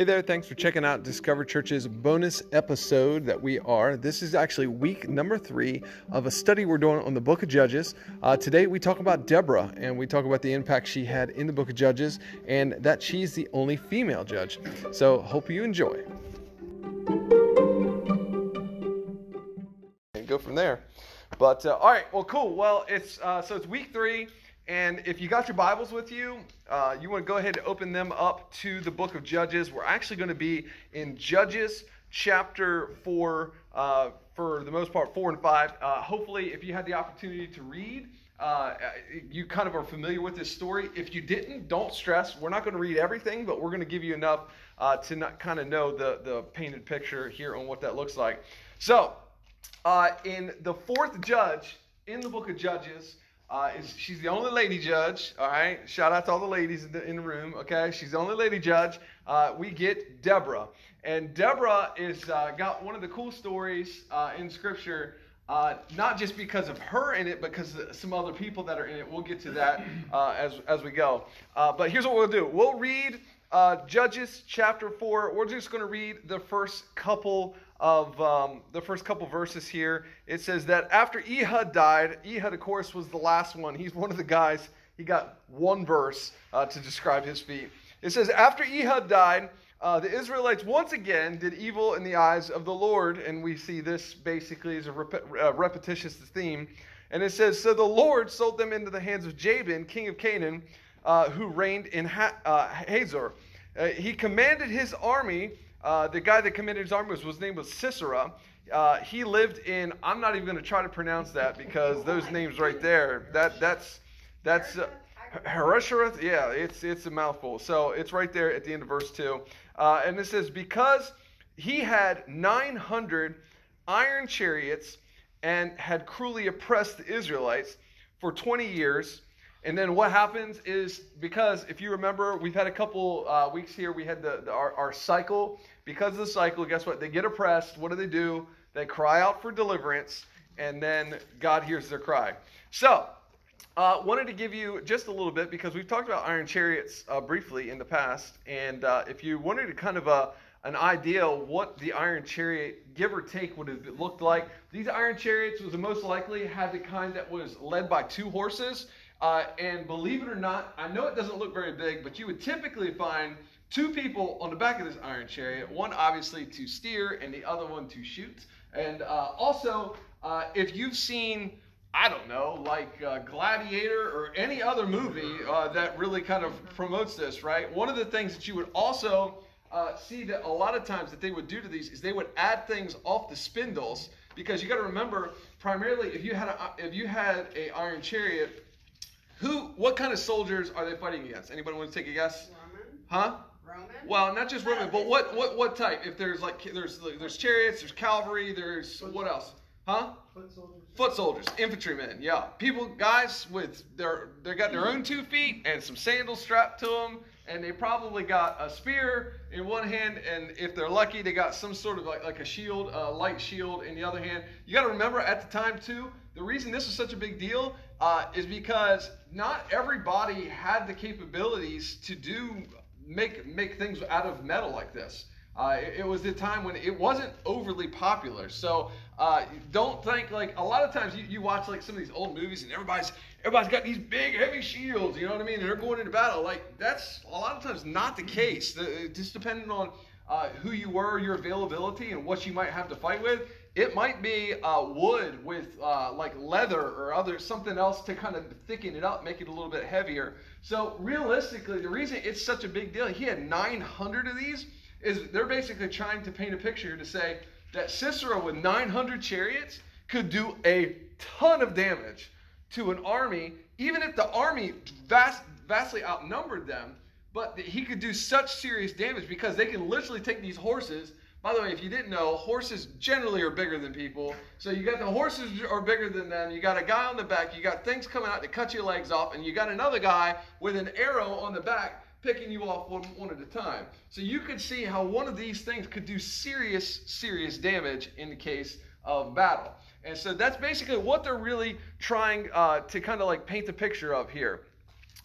Hey there, thanks for checking out Discover Church's bonus episode that we are. This is actually week number three of a study we're doing on the book of Judges. Uh, today we talk about Deborah and we talk about the impact she had in the book of Judges and that she's the only female judge. So, hope you enjoy. And go from there. But, uh, all right, well, cool. Well, it's uh, so it's week three. And if you got your Bibles with you, uh, you want to go ahead and open them up to the book of Judges. We're actually going to be in Judges chapter 4, uh, for the most part, 4 and 5. Uh, hopefully, if you had the opportunity to read, uh, you kind of are familiar with this story. If you didn't, don't stress. We're not going to read everything, but we're going to give you enough uh, to not kind of know the, the painted picture here on what that looks like. So, uh, in the fourth judge in the book of Judges, uh, she's the only lady judge. All right. Shout out to all the ladies in the, in the room. Okay. She's the only lady judge. Uh, we get Deborah, and Deborah is uh, got one of the cool stories uh, in Scripture. Uh, not just because of her in it, but because some other people that are in it. We'll get to that uh, as as we go. but here's what we'll do. We'll read Judges chapter four. We're just going to read the first couple of um, the first couple verses here. It says that after Ehud died, Ehud, of course, was the last one. He's one of the guys, he got one verse uh, to describe his feat. It says, After Ehud died, uh, the Israelites once again did evil in the eyes of the Lord. And we see this basically as a rep- uh, repetitious theme. And it says, So the Lord sold them into the hands of Jabin, king of Canaan, uh, who reigned in ha- uh, Hazor. Uh, he commanded his army uh, the guy that committed his army was, his name was Sisera. Uh, he lived in. I'm not even going to try to pronounce that because those names right there. That that's that's uh. Yeah, it's it's a mouthful. So it's right there at the end of verse two, uh, and it says because he had 900 iron chariots and had cruelly oppressed the Israelites for 20 years. And then what happens is because if you remember, we've had a couple uh, weeks here. We had the, the our, our, cycle. Because of the cycle, guess what? They get oppressed. What do they do? They cry out for deliverance, and then God hears their cry. So, uh, wanted to give you just a little bit because we've talked about iron chariots uh, briefly in the past, and uh, if you wanted to kind of a uh, an idea what the iron chariot, give or take, would have looked like. These iron chariots was most likely had the kind that was led by two horses. Uh, and believe it or not, I know it doesn't look very big, but you would typically find two people on the back of this iron chariot one obviously to steer, and the other one to shoot. And uh, also, uh, if you've seen, I don't know, like uh, Gladiator or any other movie uh, that really kind of promotes this, right? One of the things that you would also uh, see that a lot of times that they would do to these is they would add things off the spindles because you got to remember primarily if you had a if you had a iron chariot who, what kind of soldiers are they fighting against? Anybody want to take a guess? Roman. Huh? Roman. Well, not just Roman, but what, what, what type? If there's like, there's, there's chariots, there's cavalry, there's what else? Huh? Foot soldiers. Foot soldiers, infantrymen. Yeah, people, guys with their, they got their own two feet and some sandals strapped to them, and they probably got a spear in one hand, and if they're lucky, they got some sort of like, like a shield, a light shield in the other hand. You got to remember at the time too, the reason this is such a big deal uh, is because not everybody had the capabilities to do make make things out of metal like this. Uh, it, it, was the time when it wasn't overly popular. So uh, don't think like a lot of times you, you watch like some of these old movies and everybody's everybody's got these big heavy shields. You know what I mean? And they're going into battle. Like that's a lot of times not the case. The, just depending on uh, who you were, your availability, and what you might have to fight with. It might be uh, wood with uh, like leather or other something else to kind of thicken it up, make it a little bit heavier. So realistically, the reason it's such a big deal, he had 900 of these, is they're basically trying to paint a picture to say that Sisera with 900 chariots could do a ton of damage to an army, even if the army vast, vastly outnumbered them. But he could do such serious damage because they can literally take these horses by the way, if you didn't know, horses generally are bigger than people. So you got the horses are bigger than them. You got a guy on the back. You got things coming out to cut your legs off, and you got another guy with an arrow on the back picking you off one, one at a time. So you could see how one of these things could do serious, serious damage in the case of battle. And so that's basically what they're really trying uh, to kind of like paint the picture of here.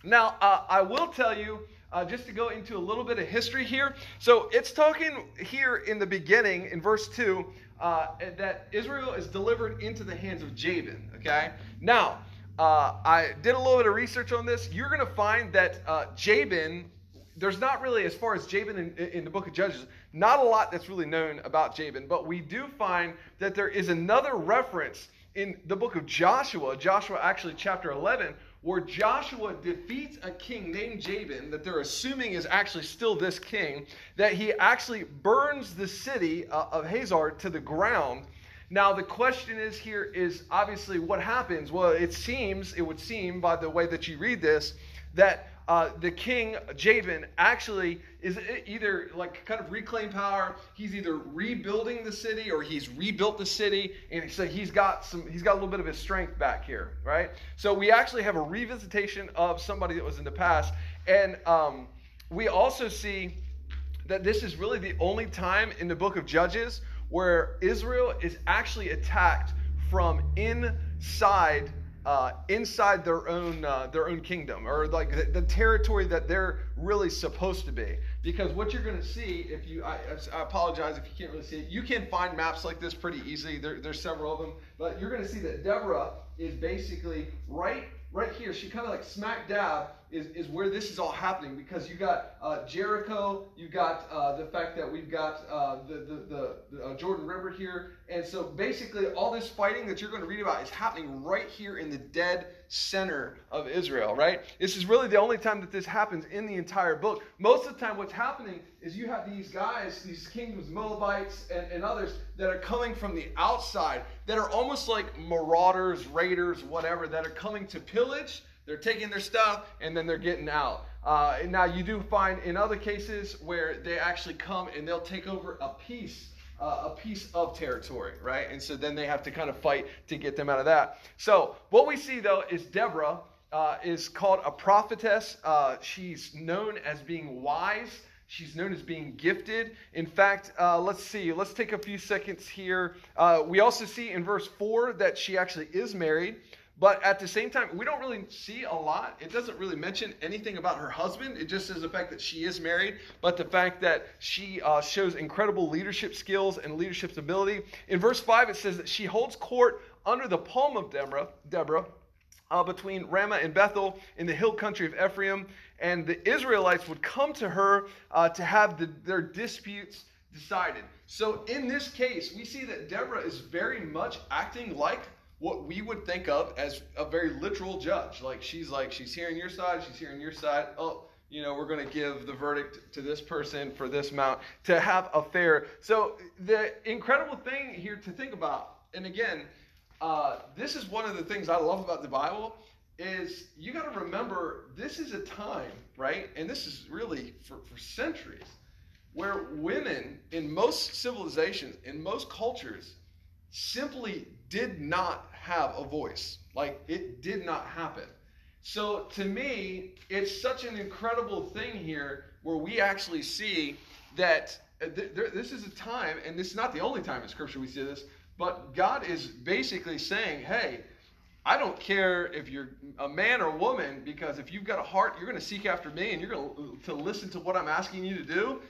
Now, uh, I will tell you, uh, just to go into a little bit of history here. So it's talking here in the beginning, in verse 2, uh, that Israel is delivered into the hands of Jabin. Okay? Now, uh, I did a little bit of research on this. You're going to find that uh, Jabin, there's not really, as far as Jabin in, in the book of Judges, not a lot that's really known about Jabin, but we do find that there is another reference in the book of Joshua, Joshua actually chapter 11, where Joshua defeats a king named Jabin, that they're assuming is actually still this king, that he actually burns the city uh, of Hazor to the ground. Now, the question is here is obviously what happens? Well, it seems, it would seem by the way that you read this, that uh, the king Jabin actually is either like kind of reclaim power. He's either rebuilding the city or he's rebuilt the city, and so he's got some. He's got a little bit of his strength back here, right? So we actually have a revisitation of somebody that was in the past, and um, we also see that this is really the only time in the book of Judges where Israel is actually attacked from inside uh, inside their own uh, their own kingdom or like the, the, territory that they're really supposed to be. Because what you're going to see, if you, I, I, apologize if you can't really see it, you can find maps like this pretty easily. There, there's several of them, but you're going to see that Deborah is basically right right here. She kind of like smack dab is, is where this is all happening because you got uh, Jericho, you got uh, the fact that we've got uh, the, the, the, the uh, Jordan River here. And so basically, all this fighting that you're going to read about is happening right here in the dead center of Israel, right? This is really the only time that this happens in the entire book. Most of the time, what's happening is you have these guys, these kingdoms, Moabites, and, and others that are coming from the outside that are almost like marauders, raiders, whatever, that are coming to pillage they're taking their stuff and then they're getting out. Uh, now, you do find in other cases where they actually come and they'll take over a piece. Uh, a piece of territory, right? And so then they have to kind of fight to get them out of that. So, what we see though is Deborah uh, is called a prophetess. Uh, she's known as being wise. She's known as being gifted. In fact, uh, let's see, let's take a few seconds here. Uh, we also see in verse 4 that she actually is married. But at the same time, we don't really see a lot. It doesn't really mention anything about her husband. It just says the fact that she is married, but the fact that she uh, shows incredible leadership skills and leadership ability. In verse 5, it says that she holds court under the palm of Deborah, Deborah uh, between Ramah and Bethel in the hill country of Ephraim. And the Israelites would come to her uh, to have the, their disputes decided. So in this case, we see that Deborah is very much acting like what we would think of as a very literal judge. Like she's like, she's hearing your side, she's hearing your side. Oh, you know, we're going to give the verdict to this person for this amount to have a fair. So the incredible thing here to think about, and again, uh, this is one of the things I love about the Bible is you got to remember this is a time, right? And this is really for, for centuries where women in most civilizations, in most cultures, simply did not have a voice. Like it did not happen. So to me, it's such an incredible thing here where we actually see that uh, this is a time, and this is not the only time in Scripture we see this, but God is basically saying, hey, I don't care if you're a man or a woman, because if you've got a heart, you're going to seek after me and you're going to listen to what I'm asking you to do.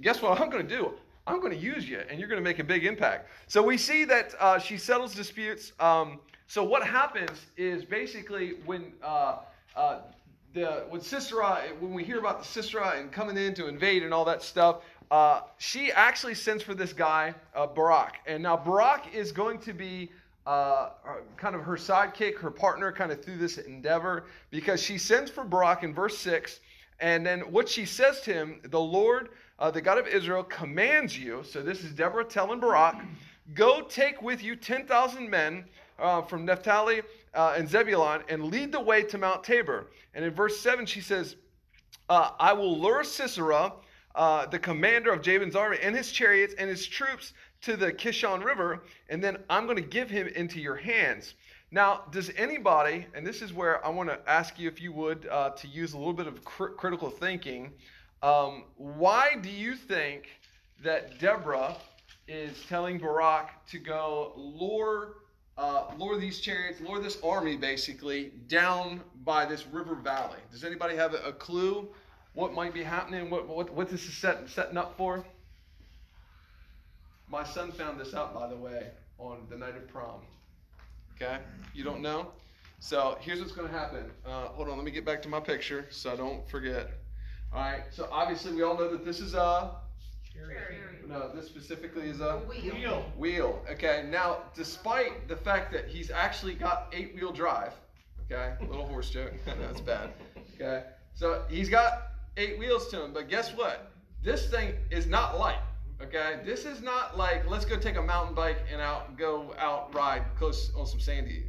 Guess what I'm going to do? I'm going to use you and you're going to make a big impact. So we see that uh, she settles disputes. Um, so what happens is basically when uh, uh, the when Sisera, when we hear about the Sisera and coming in to invade and all that stuff, uh, she actually sends for this guy uh, Barak, and now Barak is going to be. Uh, kind of her sidekick, her partner, kind of through this endeavor, because she sends for Barak in verse 6, and then what she says to him, the Lord uh, the God of Israel commands you, so this is Deborah telling Barak, go take with you 10,000 men uh, from Naphtali uh, and Zebulun and lead the way to Mount Tabor. And in verse 7, she says, uh, I will lure Sisera, uh, the commander of Jabin's army, and his chariots and his troops to the Kishon River, and then I'm going to give him into your hands. Now, does anybody, and this is where I want to ask you if you would uh, to use a little bit of cr- critical thinking, um, why do you think that Deborah is telling Barak to go lure uh, lure these chariots, lure this army basically down by this river valley. Does anybody have a, clue what might be happening? What, what, what this is set, setting up for? My son found this out, by the way, on the night of prom. Okay? You don't know? So here's what's going to happen. Uh, hold on, let me get back to my picture so I don't forget. All right, so obviously we all know that this is a. No, this specifically is a wheel. Wheel. Okay. Now, despite the fact that he's actually got eight-wheel drive, okay, little horse joke. That's bad. Okay. So he's got eight wheels to him, but guess what? This thing is not light. Okay. This is not like let's go take a mountain bike and out go out ride close on some sandy.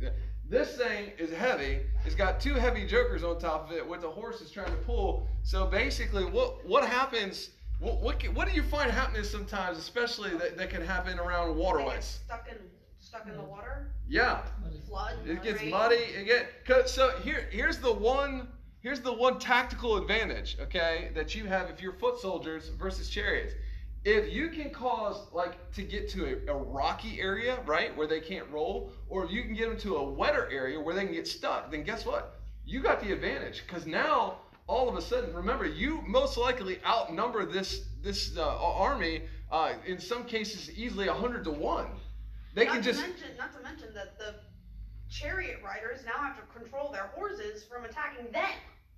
This thing is heavy. It's got two heavy jokers on top of it, which the horse is trying to pull. So basically, what what happens? What what, what do you find happening sometimes, especially that, that can happen around waterways? stuck in stuck in the water. Yeah, Flood. it gets rain. muddy. It get 'cause- so here here's the one here's the one tactical advantage, okay, that you have if you're foot soldiers versus chariots. If you can cause like to get to a, a rocky area, right, where they can't roll, or if you can get them to a wetter area where they can get stuck, then guess what? You got the advantage because now all of a sudden, remember, you most likely outnumber this this uh, army uh, in some cases easily hundred to one. They not can just mention, not to mention that the chariot riders now have to control their horses from attacking them.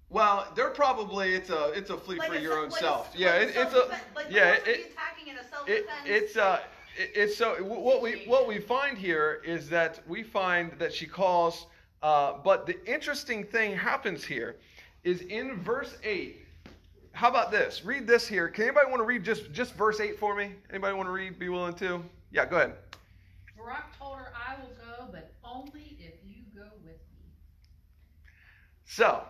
Well, they're probably it's a it's a fleet Like for a your own like self. like yeah, a it, it's a self-defense- like yeah horse it, be attacking in a it it's uh it, it's so what we what we find here is that we find that she calls uh, but the interesting thing happens here is in verse eight. How about this? Read this here. Can anybody want to read just just verse eight for me? Anybody want to read? Be willing to? Yeah, go ahead. Barak told her, I will go, but only if you go with me. So,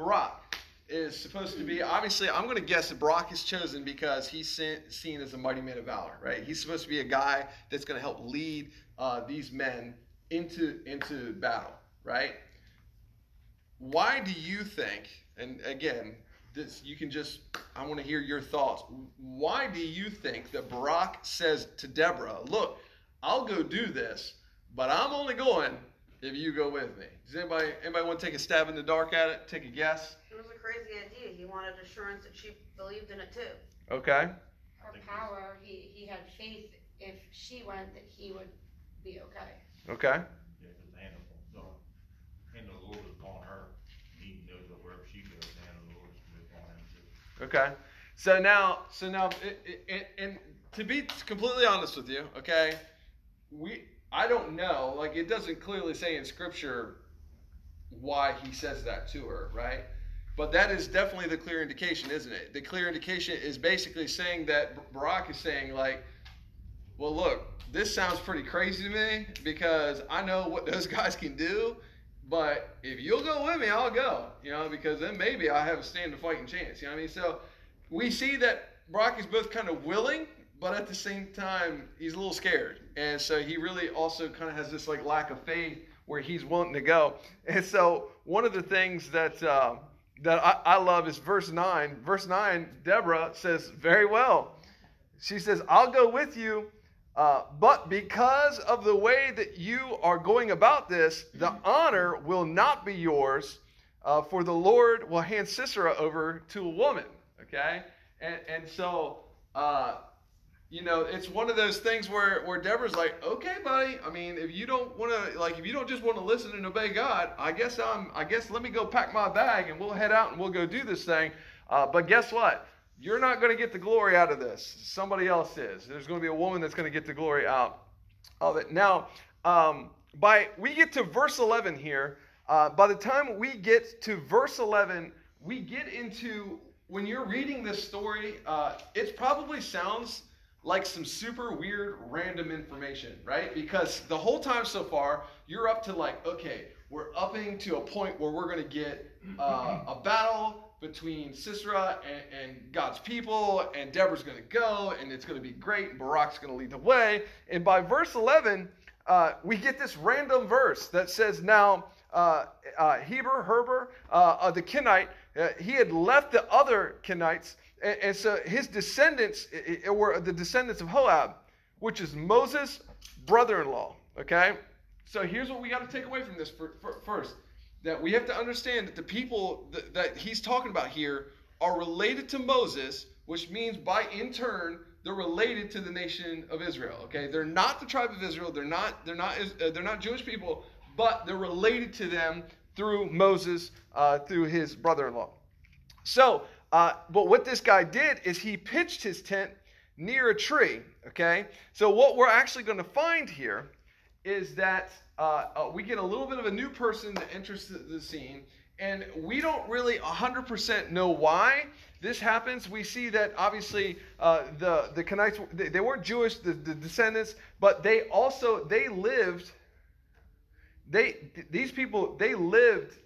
Barak is supposed to be, obviously, I'm going to guess that Barak is chosen because he's seen, as a mighty man of valor, right? He's supposed to be a guy that's going to help lead uh, these men into, into battle, right? Why do you think, and again, this you can just, I want to hear your thoughts. Why do you think that Barak says to Deborah, look, I'll go do this, but I'm only going if you go with me. Does anybody anybody want to take a stab in the dark at it? Take a guess? It was a crazy idea. He wanted assurance that she believed in it too. Okay. Her power, he, he had faith if she went that he would be okay. Okay. Yeah, because the hand of the, hand of the Lord is upon her. He knows that wherever she goes, the hand of the Lord is upon him too. Okay. So now, so now, it, it, it, and to be completely honest with you, okay, we, I don't know, like it doesn't clearly say in Scripture why he says that to her, right? But that is definitely the clear indication, isn't it? The clear indication is basically saying that Barak is saying like, well, look, this sounds pretty crazy to me because I know what those guys can do. But if you'll go with me, I'll go. You know, because then maybe I have a stand to fighting chance. You know what I mean? So we see that Barak is both kind of willing, but at the same time he's a little scared, and so he really also kind of has this like lack of faith where he's wanting to go. And so one of the things that uh, that I, I love is verse nine. Verse nine, Deborah says, "Very well." She says, "I'll go with you." Uh, but because of the way that you are going about this, the honor will not be yours, uh, for the Lord will hand Sisera over to a woman. Okay? And, and so, uh, you know, it's one of those things where, where Deborah's like, okay, buddy, I mean, if you don't want to, like, if you don't just want to listen and obey God, I guess I'm, I guess let me go pack my bag and we'll head out and we'll go do this thing. Uh, but guess what? You're not going to get the glory out of this. Somebody else is. There's going to be a woman that's going to get the glory out of it. Now, um, by we get to verse 11 here. Uh, by the time we get to verse 11, we get into when you're reading this story. Uh, it probably sounds like some super weird random information, right? Because the whole time so far, you're up to like, okay, we're upping to a point where we're going to get uh, a battle between Sisera and, and, God's people, and Deborah's going to go, and it's going to be great, and Barak's going to lead the way. And by verse 11, uh, we get this random verse that says, Now, uh, uh, Heber, Herber, uh, the Kenite, uh, he had left the other Kenites, and, and so his descendants were the descendants of Hoab, which is Moses' brother in law. Okay? So here's what we got to take away from this for, for, first that we have to understand that the people that, that he's talking about here are related to Moses, which means by in turn they're related to the nation of Israel. Okay, they're not the tribe of Israel. They're not. They're not. Uh, they're not Jewish people, but they're related to them through Moses, uh, through his brother-in-law. So, uh, but what this guy did is he pitched his tent near a tree. Okay, so what we're actually going to find here is that uh, uh, we get a little bit of a new person that enters the, scene, and we don't really 100% know why this happens. We see that obviously uh, the the Kenites they, they weren't Jewish, the, the, descendants, but they also they lived. They these people they lived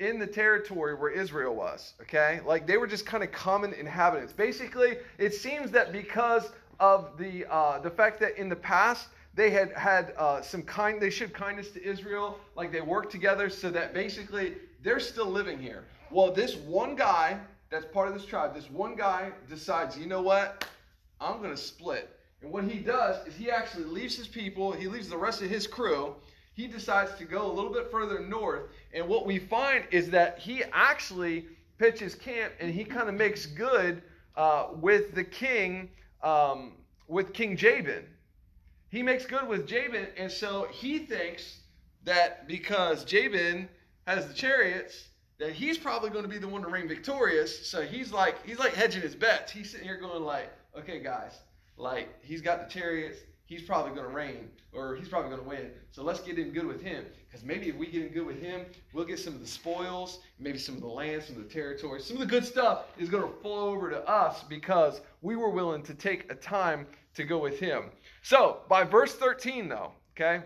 in the territory where Israel was. Okay, like they were just kind of common inhabitants. Basically, it seems that because of the uh, the fact that in the past they had had uh, some kind they showed kindness to israel like they worked together so that basically they're still living here well this one guy that's part of this tribe this one guy decides you know what i'm going to split and what he does is he actually leaves his people he leaves the rest of his crew he decides to go a little bit further north and what we find is that he actually pitches camp and he kind of makes good uh, with the king um, with king jabin he makes good with Jabin, and so he thinks that because Jabin has the chariots, that he's probably going to be the one to reign victorious. So he's like he's like hedging his bets. He's sitting here going like, okay, guys, like he's got the chariots. He's probably going to reign, or he's probably going to win. So let's get in good with him, because maybe if we get in good with him, we'll get some of the spoils, maybe some of the land, some of the territory, some of the good stuff is going to flow over to us because we were willing to take a time to go with him. So, by verse 13, though, okay,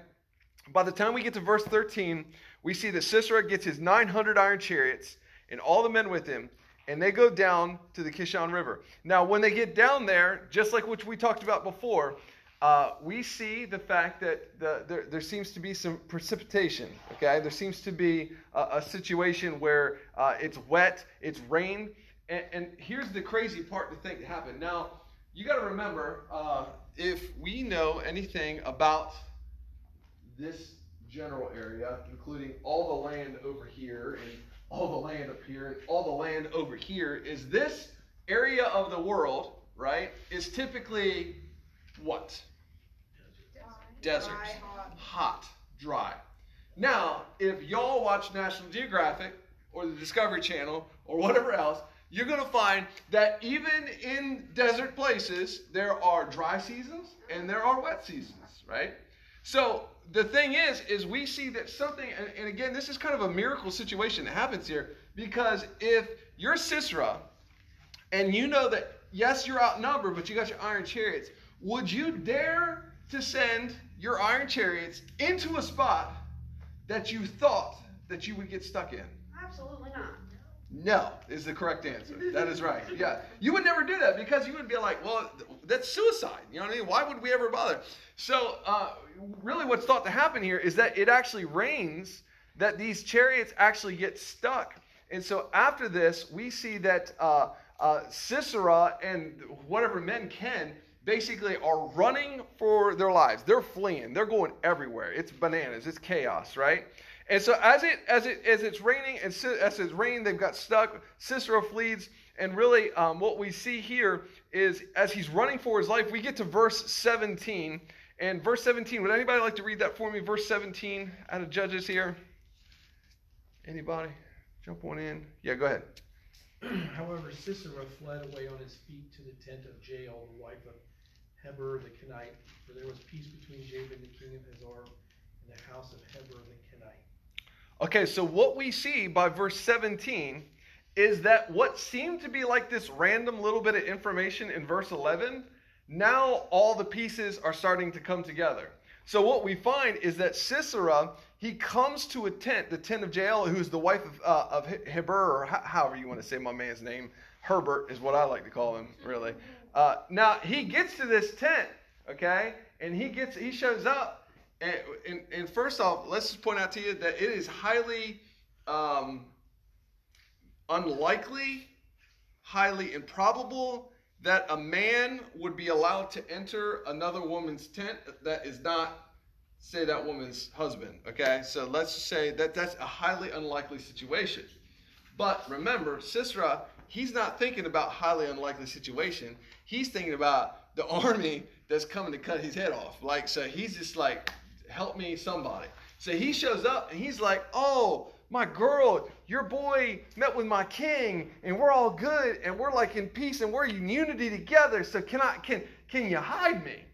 by the time we get to verse 13, we see that Sisera gets his 900 iron chariots and all the men with him, and they go down to the Kishon River. Now, when they get down there, just like which we talked about before, uh, we see the fact that the, there, there, seems to be some precipitation. Okay, there seems to be a, a situation where uh, it's wet, it's rain, and, and, here's the crazy part to think happened. Now, you got to remember, uh, if we know anything about this general area, including all the land over here and all the land up here and all the land over here, is this area of the world, right, is typically what? Desert. Dry, hot. hot, dry. Now, if y'all watch National Geographic or the Discovery Channel or whatever else, you're going to find that even in desert places, there are dry seasons and there are wet seasons, right? So the thing is, is we see that something, and, and again, this is kind of a miracle situation that happens here because if you're Sisera and you know that, yes, you're outnumbered, but you got your iron chariots, would you dare to send your iron chariots into a spot that you thought that you would get stuck in? Absolutely not. No is the correct answer. That is right. Yeah. You would never do that because you would be like, well, that's suicide. You know what I mean? Why would we ever bother? So, uh, really, what's thought to happen here is that it actually rains, that these chariots actually get stuck. And so, after this, we see that uh, uh, Sisera and whatever men can basically are running for their lives. They're fleeing, they're going everywhere. It's bananas, it's chaos, right? And so as it as it as it's raining and as it's raining, they've got stuck. Sisera flees, and really, um, what we see here is as he's running for his life, we get to verse 17. And verse 17, would anybody like to read that for me? Verse 17 out of Judges here. Anybody? Jump one in. Yeah, go ahead. However, Sisera fled away on his feet to the tent of Jael, the wife of Heber the Kenite, for there was peace between Jabin the king of Hazor and the house of Heber the Kenite. Okay, so what we see by verse 17 is that what seemed to be like this random little bit of information in verse 11, now all the pieces are starting to come together. So what we find is that Sisera, he comes to a tent, the tent of Jael, who's the wife of, uh, of Heber, or however you want to say my man's name. Herbert is what I like to call him, really. Uh, now he gets to this tent, okay, and he gets he shows up, and, and, and, first off, let's just point out to you that it is highly um, unlikely, highly improbable that a man would be allowed to enter another woman's tent that is not say that woman's husband. Okay, so let's say that that's a highly unlikely situation. But remember, Sisera, he's not thinking about highly unlikely situation. He's thinking about the army that's coming to cut his head off. Like, so he's just like, help me, somebody. So he shows up and he's like, oh, my girl, your boy met with my king, and we're all good, and we're like in peace, and we're in unity together. So can I can can you hide me?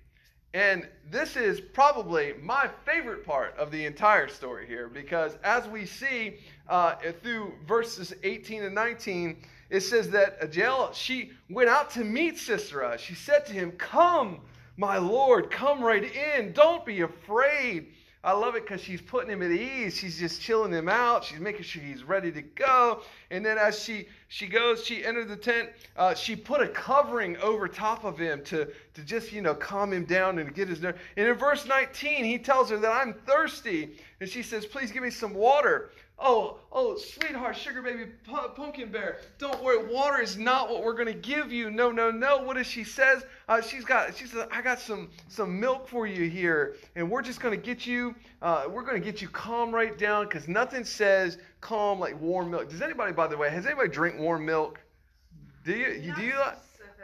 And this is probably my favorite part of the entire story here, because as we see uh, through verses 18 and 19, it says that Jael she went out to meet Sisera. She said to him, "Come, my lord, come right in. Don't be afraid." I love it because she's putting him at ease. She's just chilling him out. She's making sure he's ready to go. And then as she she goes, she entered the tent. Uh, she put a covering over top of him to to just you know calm him down and get his nerve. And in verse 19, he tells her that I'm thirsty, and she says, "Please give me some water." Oh, oh, sweetheart, sugar baby, pumpkin bear, don't worry. Water is not what we're going to give you. No, no, no. What does she says? Uh, she's got, she says, I got some some milk for you here, and we're just going to get you, uh, we're going to get you calm right down because nothing says calm like warm milk. Does anybody, by the way, has anybody drink warm milk? Do you? you do you?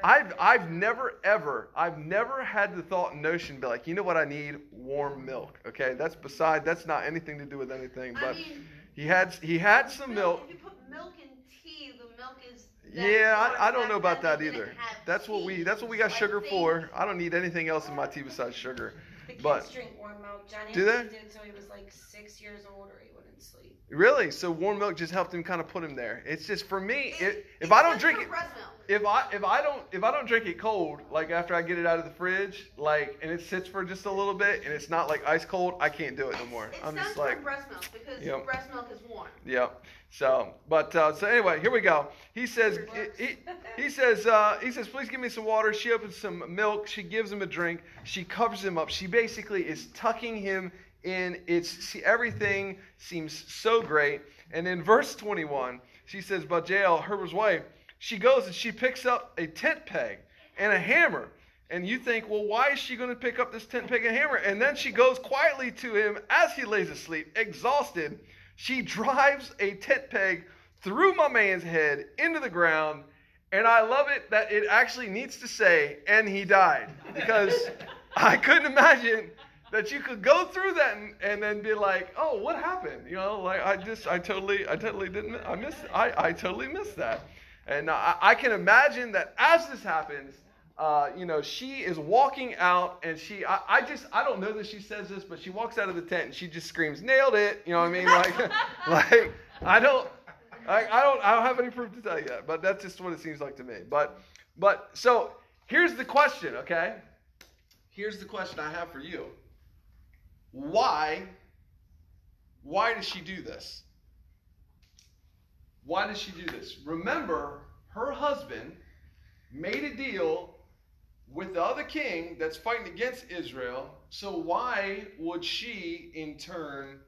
I've I've never ever I've never had the thought and notion be like, you know what I need? Warm milk. Okay, that's beside that's not anything to do with anything, but. I mean, he had he had some milk. If you put milk in tea, the milk is. Yeah, I, I don't know about that either. have That's what we that's what we got I sugar for. I don't need anything else in my tea besides sugar. The kids But- drink warm milk. Johnny Do they? did it until he was like six years old or he wouldn't sleep. Really? So warm milk just helped him kind of put him there. It's just for me, It- it, if I don't drink it, breast milk. if I if I don't if I don't drink it cold, like after I get it out of the fridge, like and it sits for just a little bit and it's not like ice cold, I can't do it no more. It I'm just like breast milk because Yep. breast milk is warm. Yep. So, but uh, so anyway, here we go. He says, he, he says, uh, he says, please give me some water. She opens some milk. She gives him a drink. She covers him up. She basically is tucking him in. It's see, everything seems so great. And in verse 21, she says, but Jael, Herbert's wife, she goes and she picks up a tent peg and a hammer. And you think, well, why is she going to pick up this tent peg and hammer? And then she goes quietly to him as he lays asleep, exhausted. She drives a tent peg through my man's head into the ground. And I love it that it actually needs to say, and he died. Because I couldn't imagine that you could go through that and, and then be like, oh, what happened? You know, like I just, I totally, I totally didn't, I missed, I, I totally missed that. And I, I can imagine that as this happens, uh, you know, she is walking out and she, I, I just, I don't know that she says this, but she walks out of the tent and she just screams, nailed it. You know what I mean? Like, like, I don't, I, I don't, I don't have any proof to tell you that, but that's just what it seems like to me. But, but, so here's the question, okay? Here's the question I have for you. Why, why does she do this? Why does she do this? Remember, her husband made a deal with the other king that's fighting against Israel. So why would she, in turn,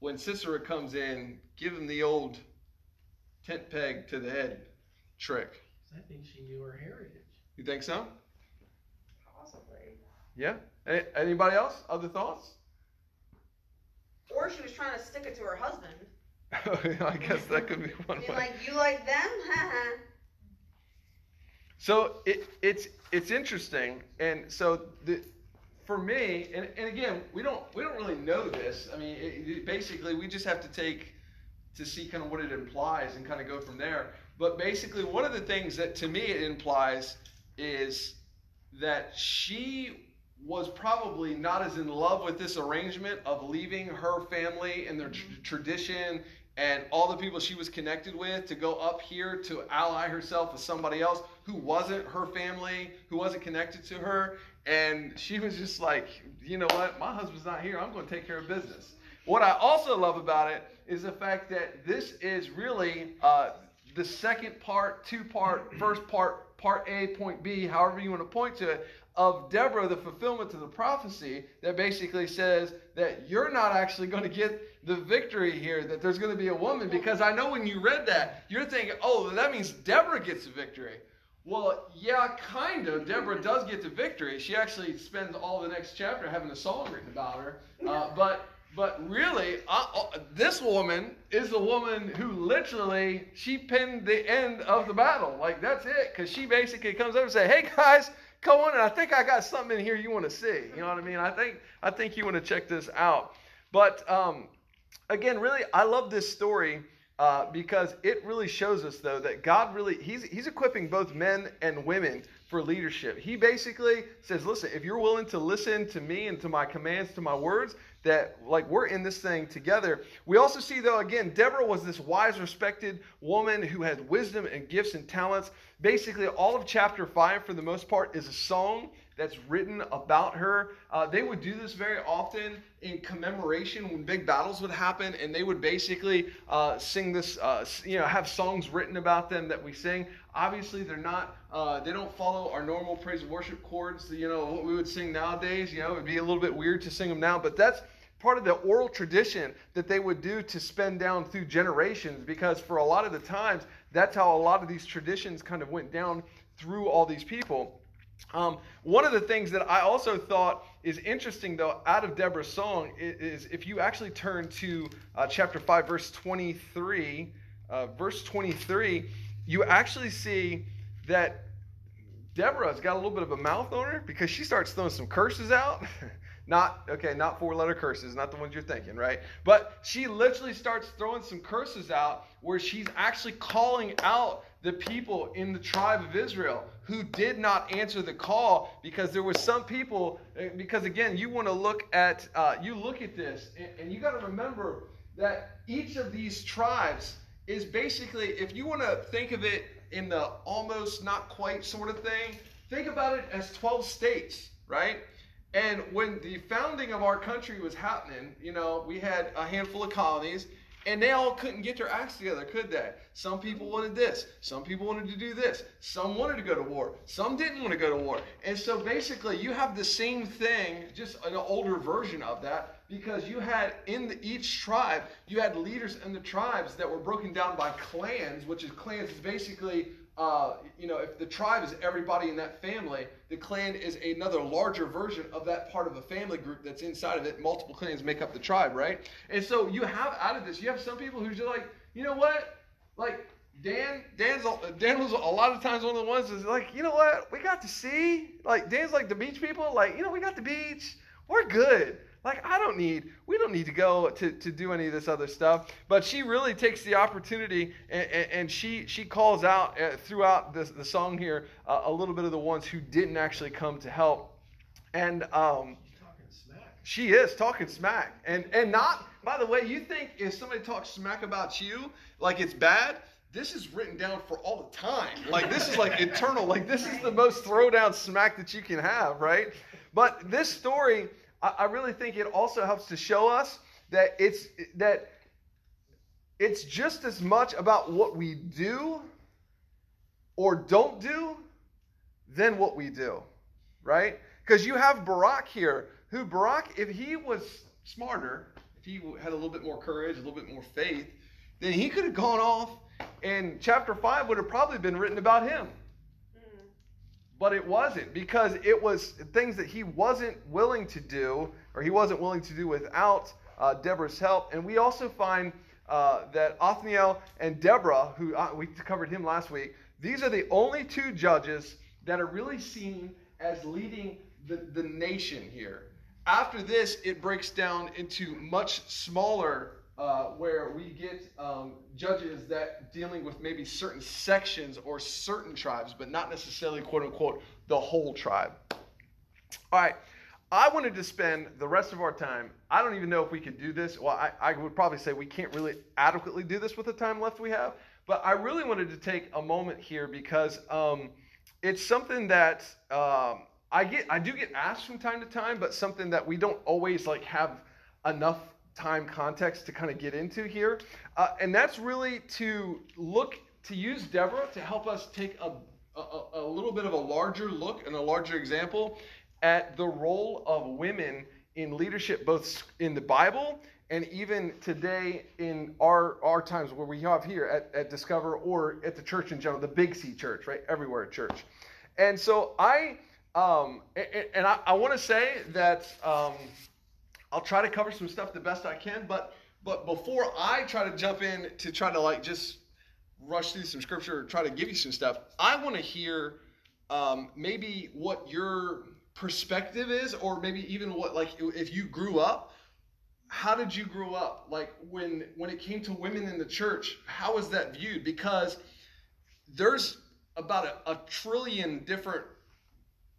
when Sisera comes in, give him the old tent peg to the head trick? I think she knew her heritage. You think so? Possibly. Yeah. Anybody else? Other thoughts? Or she was trying to stick it to her husband. I guess that could be one Be way. like, you like them? Haha. So it, it's it's interesting, and so the for me, and, and again, we don't we don't really know this. I mean, it, it- basically, we just have to take to see kind of what it implies and kind of go from there. But basically, one of the things that to me it implies is that she was probably not as in love with this arrangement of leaving her family and their tr- tradition and all the people she was connected with to go up here to ally herself with somebody else who wasn't her family, who wasn't connected to her. And she was just like, you know what? My husband's not here. I'm going to take care of business. What I also love about it is the fact that this is really uh, the second part, two part, first part, part A, point B, however you want to point to it, of Deborah, the fulfillment of the prophecy that basically says that you're not actually going to get the victory here, that there's going to be a woman. Because I know when you read that, you're thinking, oh, that means Deborah gets the victory. Well, yeah, kind of. Deborah does get the victory. She actually spends all the next chapter having a song written about her. Uh, but but really, uh, this woman is the woman who literally she pinned the end of the battle. Like that's it, because she basically comes up and say, "Hey guys, come on!" And I think I got something in here you want to see. You know what I mean? I think I think you want to check this out. But um, again, really, I love this story uh, because it really shows us, though, that God really, he's, he's equipping both men and women for leadership. He basically says, listen, if you're willing to listen to me and to my commands, to my words, that like we're in this thing together. We also see, though, again, Deborah was this wise, respected woman who had wisdom and gifts and talents. Basically, all of chapter 5, for the most part, is a song that's written about her. Uh, they would do this very often in commemoration when big battles would happen, and they would basically uh, sing this, uh, you know, have songs written about them that we sing. Obviously, they're not, uh, they don't follow our normal praise and worship chords, you know, what we would sing nowadays. You know, it would be a little bit weird to sing them now, but that's part of the oral tradition that they would do to spend down through generations because for a lot of the times, that's how a lot of these traditions kind of went down through all these people. Um, one of the things that I also thought is interesting, though, out of Deborah's song is, if you actually turn to uh, chapter 5, verse 23, uh, verse 23, you actually see that Deborah's got a little bit of a mouth on her because she starts throwing some curses out. not, okay, not four letter curses, not the ones you're thinking, right? But she literally starts throwing some curses out where she's actually calling out the people in the tribe of Israel who did not answer the call because there were some people eh, because again you want to look at uh, you look at this and, and you got to remember that each of these tribes is basically if you want to think of it in the almost not quite sort of thing think about it as 12 states right and when the founding of our country was happening you know we had a handful of colonies and they all couldn't get their acts together, could they? Some people wanted this. Some people wanted to do this. Some wanted to go to war. Some didn't want to go to war. And so basically, you have the same thing, just an older version of that, because you had in the, each tribe, you had leaders in the tribes that were broken down by clans, which is clans is basically uh, you know, if the tribe is everybody in that family, the clan is another larger version of that part of a family group that's inside of it. Multiple clans make up the tribe, right? And so you have out of this, you have some people who's just like, you know what? Like Dan, Dan's Dan was a lot of times one of the ones that's like, you know what? We got to see. Like Dan's like the beach people. Like, you know, we got the beach. We're good. Like, I don't need, we don't need to go to, to do any of this other stuff. But she really takes the opportunity and, and she, she calls out uh, throughout this, the song here uh, a little bit of the ones who didn't actually come to help. And um, she is talking smack. And, and not, by the way, you think if somebody talks smack about you, like it's bad, this is written down for all the time. Like this is like eternal. Like this is the most throwdown smack that you can have, right? But this story I, I really think it also helps to show us that it's that it's just as much about what we do or don't do than what we do, right? Because you have Barak here, who Barak, if he was smarter, if he had a little bit more courage, a little bit more faith, then he could have gone off and chapter 5 would have probably been written about him. But it wasn't because it was things that he wasn't willing to do, or he wasn't willing to do without uh, Deborah's help. And we also find uh, that Othniel and Deborah, who uh, we covered him last week, these are the only two judges that are really seen as leading the, the nation here. After this, it breaks down into much smaller uh, where we get um, judges that dealing with maybe certain sections or certain tribes, but not necessarily quote unquote the whole tribe. All right. I wanted to spend the rest of our time. I don't even know if we could do this. Well, I, I would probably say we can't really adequately do this with the time left we have. But I really wanted to take a moment here because um, it's something that um, I get. I do get asked from time to time, but something that we don't always like have enough time context to kind of get into here. Uh, and that's really to look, to use Deborah to help us take a, a, a little bit of a larger look and a larger example at the role of women in leadership, both in the Bible and even today in our our times where we have here at, at Discover or at the church in general, the Big C Church, right? Everywhere at church. And so I um, and, and I, I want to say that um, I'll try to cover some stuff the best I can, but but before I try to jump in to try to like just rush through some scripture or try to give you some stuff, I want to hear um, maybe what your perspective is, or maybe even what like if you grew up. How did you grow up? Like when when it came to women in the church, how was that viewed? Because there's about a, a trillion different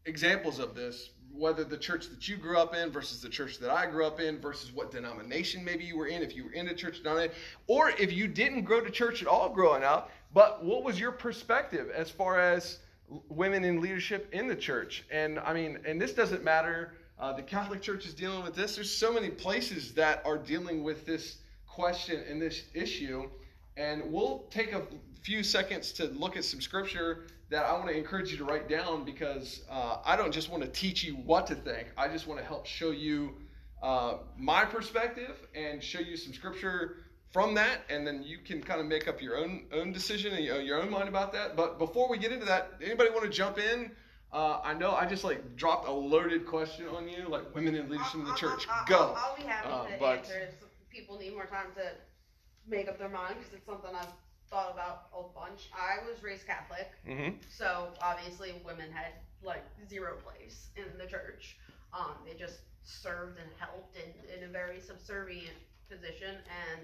examples of this whether the church that you grew up in versus the church that I grew up in versus what denomination maybe you were in, if you were in a church denomination, or if you didn't grow to church at all growing up, but what was your perspective as far as women in leadership in the church? And I mean, and this doesn't matter. Uh, the Catholic Church is dealing with this. There's so many places that are dealing with this question and this issue. And we'll take a few seconds to look at some scripture that I want to encourage you to write down because uh, I don't just want to teach you what to think. I just want to help show you uh, my perspective and show you some scripture from that, and then you can kind of make up your own own decision and your own mind about that. But before we get into that, anybody want to jump in? Uh, I know I just like dropped a loaded question on you, like women in leadership in the church. I'll, Go. I'll, I'll be happy Uh, to but- answer if people need more time to make up their mind because it's something I've thought about a bunch. I was raised Catholic, Mm-hmm. so obviously women had like zero place in the church. Um, they just served and helped in, in a very subservient position. And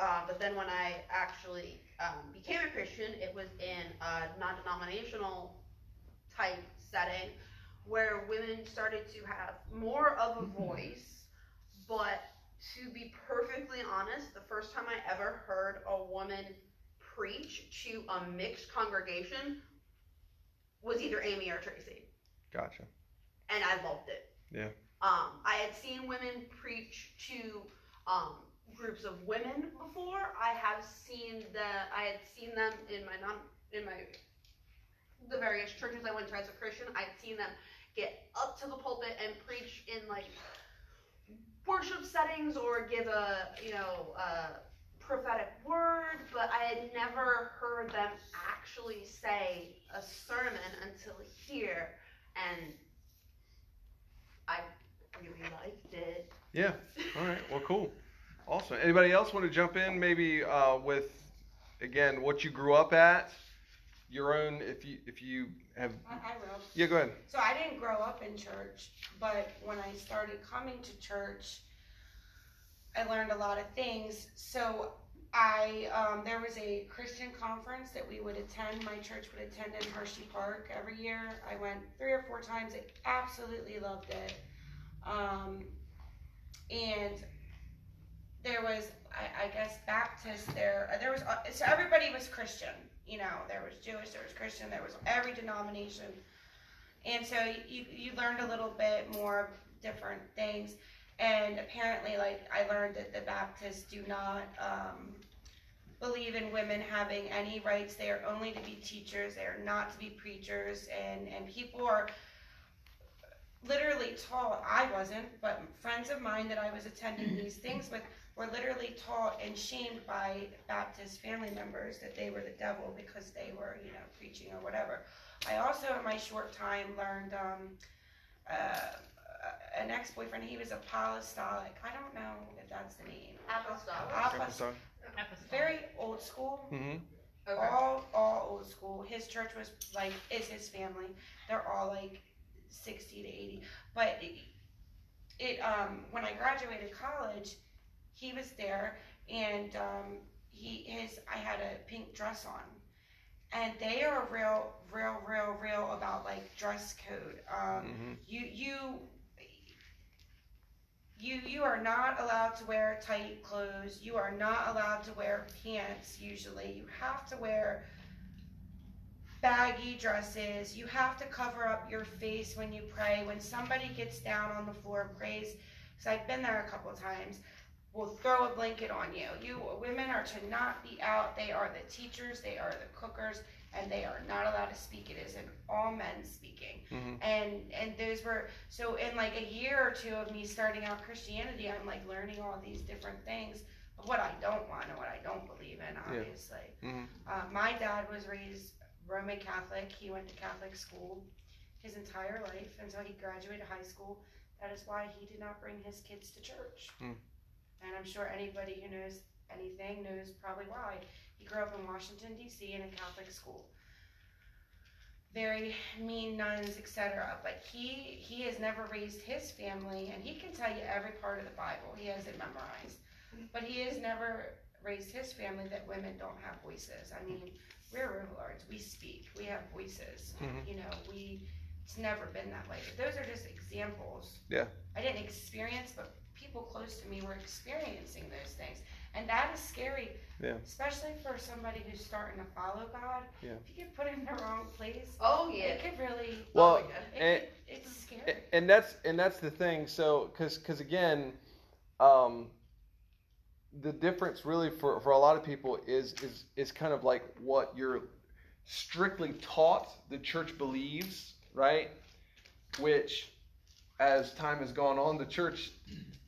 uh, but then when I actually um, became a Christian, it was in a non-denominational type setting where women started to have more of a voice. But to be perfectly honest, the first time I ever heard a woman preach to a mixed congregation was either Amy or Tracy, Gotcha. and I loved it. Yeah. Um, I had seen women preach to um, groups of women before. I have seen the I had seen them in my non in my the various churches I went to as a Christian. I'd seen them get up to the pulpit and preach in like worship settings or give a you know a prophetic word, but I had never heard them actually say a sermon until here, and I really liked it. Yeah. All right. Well, cool. Awesome. Anybody else want to jump in? Maybe uh, with again what you grew up at, your own. If you if you have. I, I will. Yeah. Go ahead. So I didn't grow up in church, but when I started coming to church, I learned a lot of things. So I um, there was a Christian conference that we would attend. My church would attend in Hershey Park every year. I went three or four times. I absolutely loved it. Um, and there was, I, I guess, Baptist there. uh, There was uh, so everybody was Christian. You know, there was Jewish, there was Christian, there was every denomination. And so you, you learned a little bit more different things. And apparently, like, I learned that the Baptists do not um, believe in women having any rights. They are only to be teachers, they are not to be preachers. And, and people are literally taught, I wasn't, but friends of mine that I was attending these things with were literally taught and shamed by Baptist family members that they were the devil because they were, you know, preaching or whatever. I also, in my short time, learned um, uh, an ex-boyfriend. He was a apostolic. I don't know if that's the name. Apostolic. Apostolic. Apostolic. Very old school. Mm-hmm. Okay. All, all old school. His church was like, is his family. They're all like 60 to 80. But it, it um, when I graduated college, he was there, and um, he his I had a pink dress on, and they are real, real, real, real about like dress code. Um, Mm-hmm. you you you you are not allowed to wear tight clothes. You are not allowed to wear pants usually. You have to wear baggy dresses. You have to cover up your face when you pray. When somebody gets down on the floor and prays because i've been there a couple of times will throw a blanket on you. You women are to not be out. They are the teachers, they are the cookers, and they are not allowed to speak. It is an all men speaking. Mhm. And and those were so in like a year or two of me starting out Christianity, I'm like learning all these different things of what I don't want and what I don't believe in, obviously. Mhm. Uh, my dad was raised Roman Catholic. He went to Catholic school his entire life until he graduated high school. That is why he did not bring his kids to church. Hmm. And I'm sure anybody who knows anything knows probably why. He grew up in Washington, D.C. in a Catholic school. Very mean nuns, etc. But he he has never raised his family, and he can tell you every part of the Bible. He has it memorized. But he has never raised his family that women don't have voices. I mean, we're overlords. We speak. We have voices. Mhm. You know, we. It's never been that way. But those are just examples. Yeah. I didn't experience, but people close to me were experiencing those things, and that is scary. Yeah. Especially for somebody who's starting to follow God. Yeah. If you get put in the wrong place, Oh yeah. it could really. Well, oh, yeah. It and- could, it's scary. And that's and that's the thing so because because again um the difference really for for a lot of people is is is kind of like what you're strictly taught the church believes right which as time has gone on the church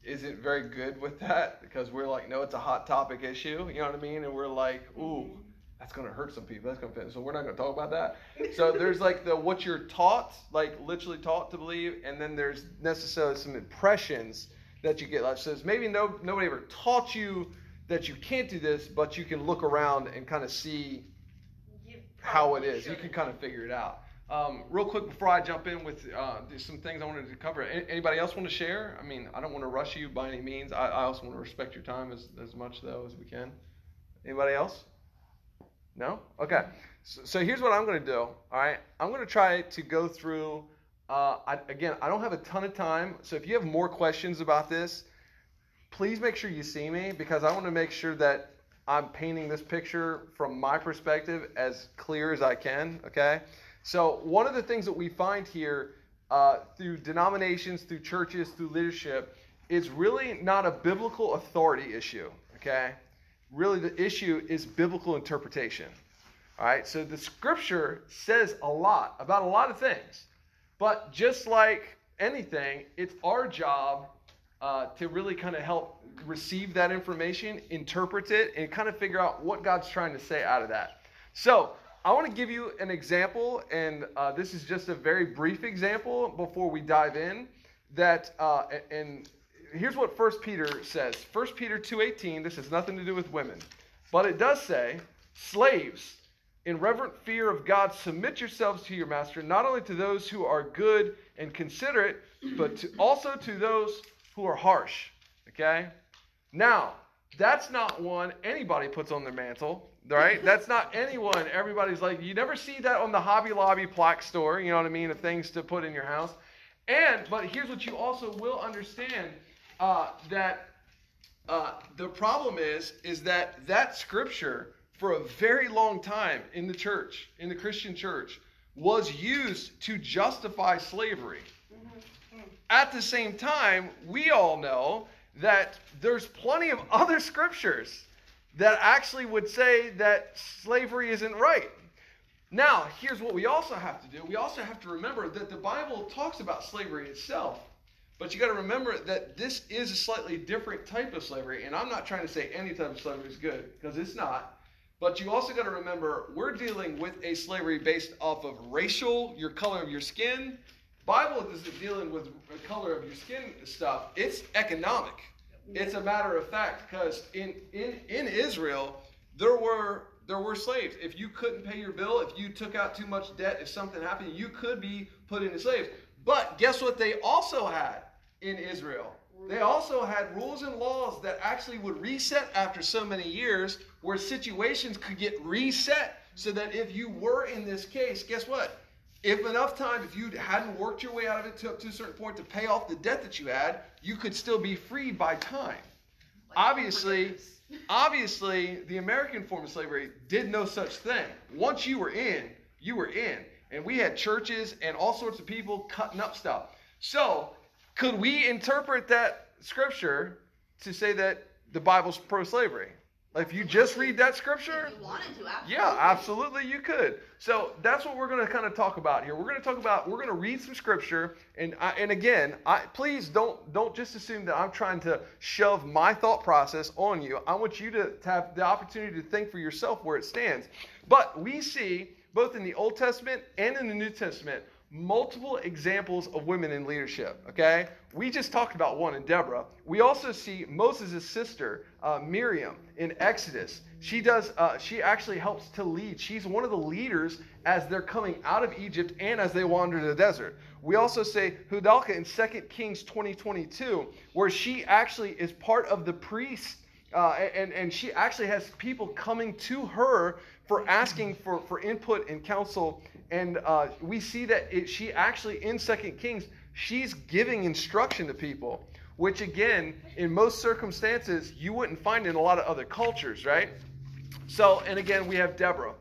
isn't very good with that because we're like no it's a hot topic issue you know what i mean and we're like ooh that's to hurt some people that's to fit so we're not to talk about that so there's like the what you're taught, like literally taught to believe, and then there's necessarily some impressions that you get. Like says maybe no nobody ever taught you that you can't do this, but you can look around and kind of see how it is. You can kind of figure it out. Um, real quick before I jump in with uh, some things I wanted to cover. Anybody else want to share? I mean, I don't want to rush you by any means. I, I also want to respect your time as, as much though as we can. Anybody else? No? Okay. So, so here's what I'm going to do. All right. I'm going to try to go through. Uh, I, again, I don't have a ton of time. So if you have more questions about this, please make sure you see me because I want to make sure that I'm painting this picture from my perspective as clear as I can. Okay. So one of the things that we find here uh, through denominations, through churches, through leadership, is really not a biblical authority issue. Okay. Really, the issue is biblical interpretation. All right, so the scripture says a lot about a lot of things, but just like anything, it's our job uh, to really kind of help receive that information, interpret it, and kind of figure out what God's trying to say out of that. So, I want to give you an example, and uh, this is just a very brief example before we dive in. That uh, and here's what First Peter says. First Peter two eighteen. This has nothing to do with women, but it does say, "Slaves, in reverent fear of God, submit yourselves to your master, not only to those who are good and considerate, but to, also to those who are harsh." Okay. Now, that's not one anybody puts on their mantle, right? That's not anyone. Everybody's like, you never see that on the Hobby Lobby plaque store, you know what I mean, of things to put in your house. And, but here's what you also will understand uh, that uh, the problem is, is that that scripture for a very long time in the church, in the Christian church, was used to justify slavery. At the same time, we all know that there's plenty of other scriptures that actually would say that slavery isn't right. Now, here's what we also have to do. We also have to remember that the Bible talks about slavery itself. But you got to remember that this is a slightly different type of slavery. And I'm not trying to say any type of slavery is good, because it's not. But you also got to remember we're dealing with a slavery based off of racial, your color of your skin. Bible isn't dealing with the color of your skin stuff. It's economic. It's a matter of fact because in, in, in Israel there were there were slaves. If you couldn't pay your bill, if you took out too much debt, if something happened, you could be put into slaves. But guess what they also had in Israel? They also had rules and laws that actually would reset after so many years, where situations could get reset so that if you were in this case, guess what? If enough time, if you hadn't worked your way out of it to, to a certain point to pay off the debt that you had, you could still be freed by time. Like, Obviously, obviously, the American form of slavery did no such thing. Once you were in, you were in. And we had churches and all sorts of people cutting up stuff. So, could we interpret that scripture to say that the Bible's pro slavery. If you just read that scripture, you wanted to, absolutely. yeah, absolutely, you could. So that's what we're going to kind of talk about here. We're going to talk about. We're going to read some scripture, and I, and again, I please don't don't just assume that I'm trying to shove my thought process on you. I want you to, to have the opportunity to think for yourself where it stands. But we see both in the Old Testament and in the New Testament multiple examples of women in leadership. Okay, we just talked about one in Deborah. We also see Moses' sister uh, Miriam in Exodus. She does. Uh, she actually helps to lead. She's one of the leaders as they're coming out of Egypt and as they wander the desert. We also say Huldah in 2 Kings 2022, where she actually is part of the priest. Uh, and, and she actually has people coming to her for asking for, for input and counsel. And uh, we see that it, she actually, in Second Kings, she's giving instruction to people, which again, in most circumstances, you wouldn't find in a lot of other cultures, right? So, and again, we have Deborah.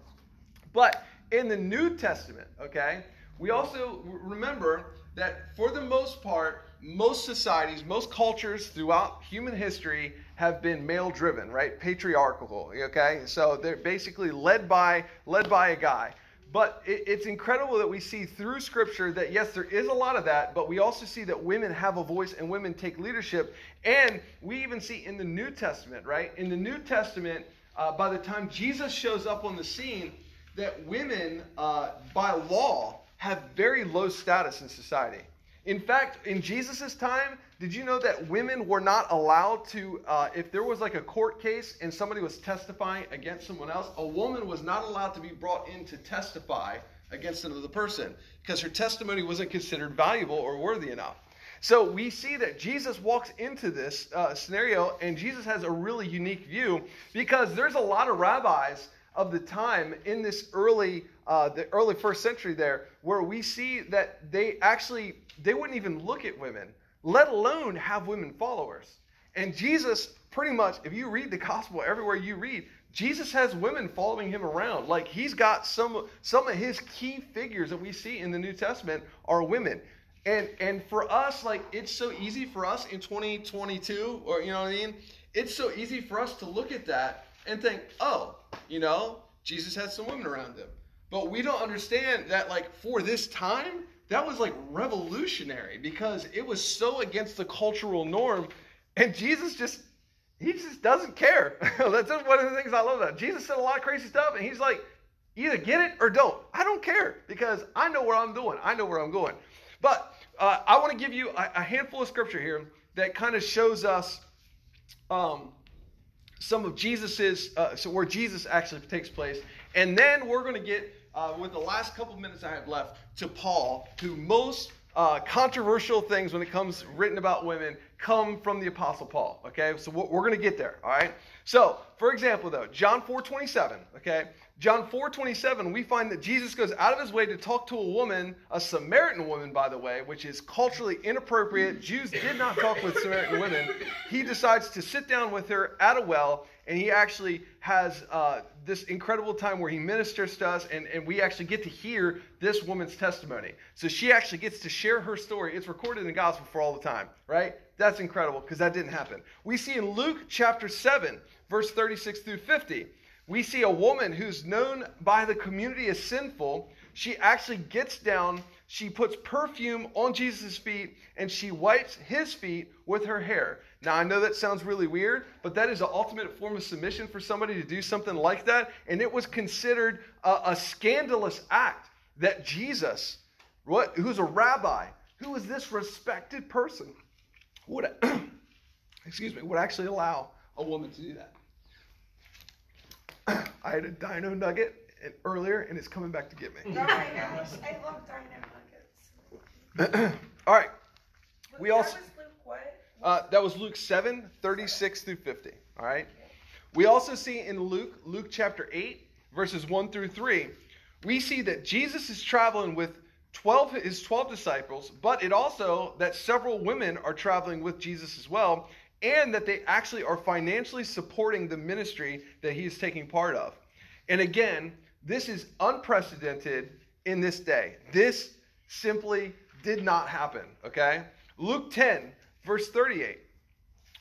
But in the New Testament, okay, we also remember that for the most part, most societies, most cultures throughout human history have been male driven, right? Patriarchal, okay? So they're basically led by led by a guy. But it, it's incredible that we see through scripture that yes, there is a lot of that, but we also see that women have a voice and women take leadership. And we even see in the New Testament, right? In the New Testament, uh, by the time Jesus shows up on the scene, that women, uh, by law, have very low status in society. In fact, in Jesus' time, did you know that women were not allowed to, uh, if there was like a court case and somebody was testifying against someone else, a woman was not allowed to be brought in to testify against another person because her testimony wasn't considered valuable or worthy enough. So we see that Jesus walks into this uh, scenario, and Jesus has a really unique view because there's a lot of rabbis of the time in this early uh, the early first century there where we see that they actually they wouldn't even look at women let alone have women followers. And jesus pretty much if you read the gospel everywhere you read jesus has women following him around. Like he's got some some of his key figures that we see in the new testament are women. And and for us like it's so easy for us in 2022 or you know what i mean? It's so easy for us to look at that and think oh you know jesus had some women around him. But we don't understand that, like, for this time, that was like revolutionary because it was so against the cultural norm. And Jesus just, he just doesn't care. That's one of the things I love about. Jesus said a lot of crazy stuff, and he's like, either get it or don't. I don't care because I know where I'm doing. I know where I'm going. But uh, I want to give you a, a, handful of scripture here that kind of shows us um, some of Jesus's, uh, so where Jesus actually takes place. And then we're going to get uh, with the last couple minutes I have left, to Paul, who most uh, controversial things when it comes written about women come from the Apostle Paul. Okay, so we're going to get there. All right. So, for example, though, John 4:27. Okay, John 4:27, we find that Jesus goes out of his way to talk to a woman, a Samaritan woman, by the way, which is culturally inappropriate. Jews did not talk with Samaritan women. He decides to sit down with her at a well, and he actually has uh, this incredible time where he ministers to us, and, and we actually get to hear this woman's testimony. So she actually gets to share her story. It's recorded in the gospel for all the time, right? That's incredible because that didn't happen. We see in Luke chapter 7, verse 36 through 50, we see a woman who's known by the community as sinful. She actually gets down, she puts perfume on Jesus' feet, and she wipes his feet with her hair. Now, I know that sounds really weird, but that is the ultimate form of submission for somebody to do something like that. And it was considered a, a scandalous act that Jesus, what, who's a rabbi, who is this respected person, would, excuse me, would actually allow a woman to do that. I had a dino nugget earlier, and it's coming back to get me. I know. I love dino nuggets. All right. We also. Uh, that was Luke 7, 36 through 50. All right. We also see in Luke, Luke chapter 8, verses 1 through 3, we see that Jesus is traveling with 12 his 12 disciples, but it also that several women are traveling with Jesus as well, and that they actually are financially supporting the ministry that he is taking part of. And again, this is unprecedented in this day. This simply did not happen, okay? Luke 10, verse 38.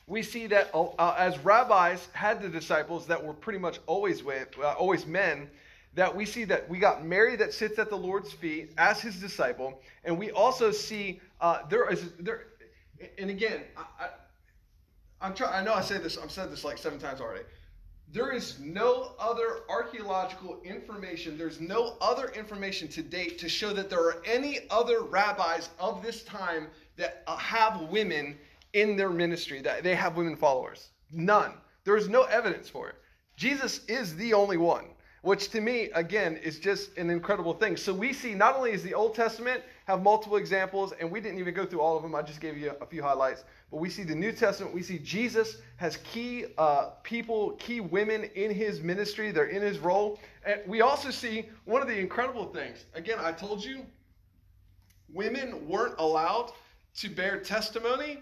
we see that uh, uh, as rabbis had the disciples that were pretty much always with, uh, always men, that we see that we got Mary that sits at the Lord's feet as his disciple, and we also see uh, there is there, and again, I, I, I'm trying. I know I say this. I've said this like seven times already. There is no other archaeological information, there's no other information to date to show that there are any other rabbis of this time that have women in their ministry, that they have women followers. None. There is no evidence for it. Jesus is the only one, which to me, again, is just an incredible thing. So we see not only is the Old Testament have multiple examples, and we didn't even go through all of them, I just gave you a few highlights. But we see the New Testament, we see Jesus has key uh, people, key women in his ministry, they're in his role. And we also see one of the incredible things. Again, I told you, women weren't allowed to bear testimony.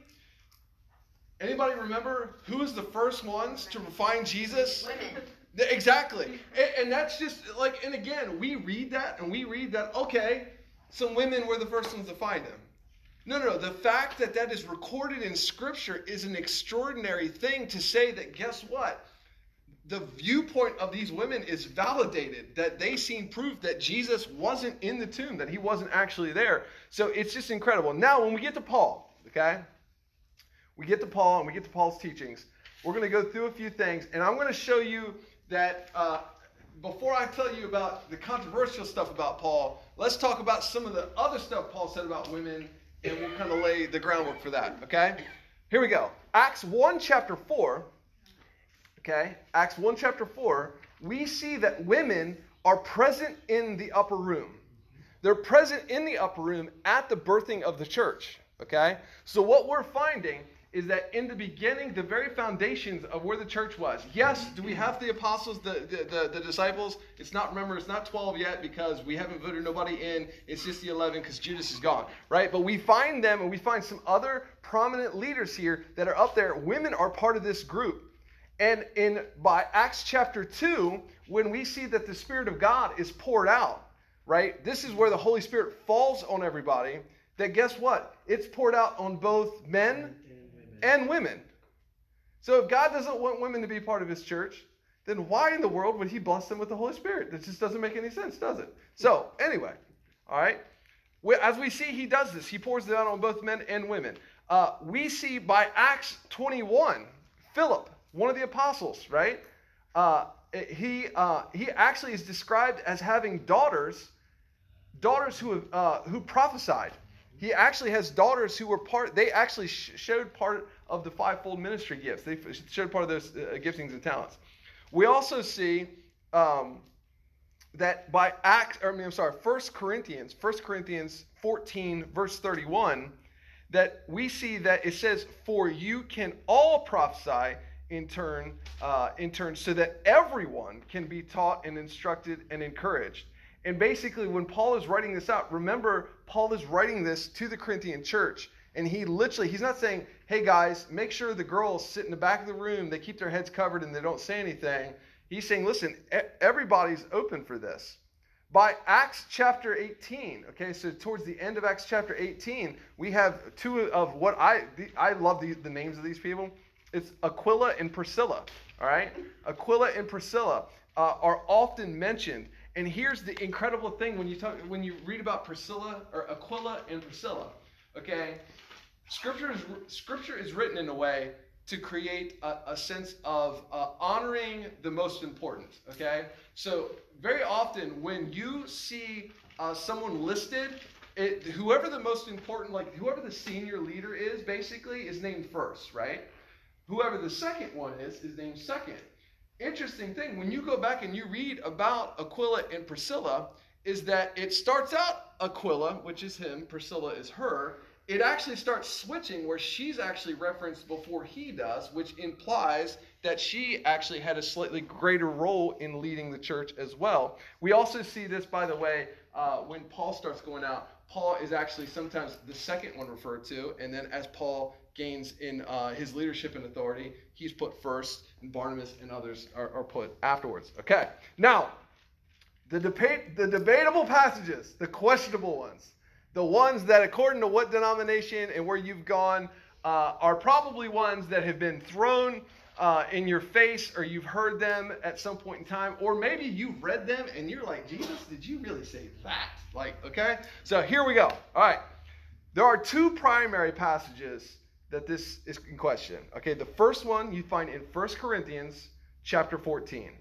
Anybody remember who was the first ones to find Jesus? Women. Exactly. And, and that's just like, and again, we read that and we read that, okay, some women were the first ones to find him. No, no, no. The fact that that is recorded in Scripture is an extraordinary thing to say that, guess what? The viewpoint of these women is validated, that they seen proof that Jesus wasn't in the tomb, that he wasn't actually there. So it's just incredible. Now, when we get to Paul, okay, we get to Paul and we get to Paul's teachings, we're going to go through a few things, and I'm going to show you that uh, before I tell you about the controversial stuff about Paul, let's talk about some of the other stuff Paul said about women and we'll kind of lay the groundwork for that, okay? Here we go. Acts 1, chapter 4, okay? Acts 1, chapter 4, we see that women are present in the upper room. They're present in the upper room at the birthing of the church, okay? So what we're finding is that in the beginning, the very foundations of where the church was. Yes, do we have the apostles, the, the, the, the, disciples? It's not, remember, it's not 12 yet because we haven't voted nobody in. It's just the 11 because Judas is gone, right? But we find them and we find some other prominent leaders here that are up there. Women are part of this group. And in by Acts chapter 2, when we see that the Spirit of God is poured out, right? This is where the Holy Spirit falls on everybody. That guess what? It's poured out on both men and women. So if God doesn't want women to be part of his church, then why in the world would he bless them with the Holy Spirit? That just doesn't make any sense, does it? So, anyway, all right. As we see, he does this. He pours it out on both men and women. Uh, we see by Acts 21, Philip, one of the apostles, right? Uh, he, uh, he actually is described as having daughters, daughters who, uh, who prophesied. He actually has daughters who were part, they actually sh- showed part of the fivefold ministry gifts. They showed part of those uh, giftings and talents. We also see um, that by Acts, or I mean, I'm sorry, 1 Corinthians, 1 Corinthians 14, verse 31, that we see that it says, For you can all prophesy in turn, uh, in turn, so that everyone can be taught and instructed and encouraged. And basically, when Paul is writing this out, remember, Paul is writing this to the Corinthian church. And he literally, he's not saying, hey guys, make sure the girls sit in the back of the room, they keep their heads covered and they don't say anything. He's saying, listen, everybody's open for this. By Acts chapter 18, okay, so towards the end of Acts chapter 18, we have two of what I, I love the, the names of these people. It's Aquila and Priscilla, all right? Aquila and Priscilla uh, are often mentioned. And here's the incredible thing when you talk when you read about Priscilla or Aquila and Priscilla. Okay, scripture is scripture is written in a way to create a, a sense of uh, honoring the most important. Okay, so very often when you see uh, someone listed, it, whoever the most important, like whoever the senior leader is, basically is named first, right? Whoever the second one is is named second interesting thing when you go back and you read about Aquila and Priscilla is that it starts out Aquila, which is him, Priscilla is her. It actually starts switching where she's actually referenced before he does, which implies that she actually had a slightly greater role in leading the church as well. We also see this, by the way, uh, when Paul starts going out. Paul is actually sometimes the second one referred to, and then as Paul gains in uh, his leadership and authority, he's put first, and Barnabas and others are, are put afterwards. Okay, now the debate, the debatable passages, the questionable ones, the ones that according to what denomination and where you've gone, uh, are probably ones that have been thrown uh, in your face or you've heard them at some point in time, or maybe you've read them and you're like, Jesus, did you really say that? Like, okay? So here we go. All right. There are two primary passages that this is in question. Okay, the first one you find in 1 Corinthians chapter 14,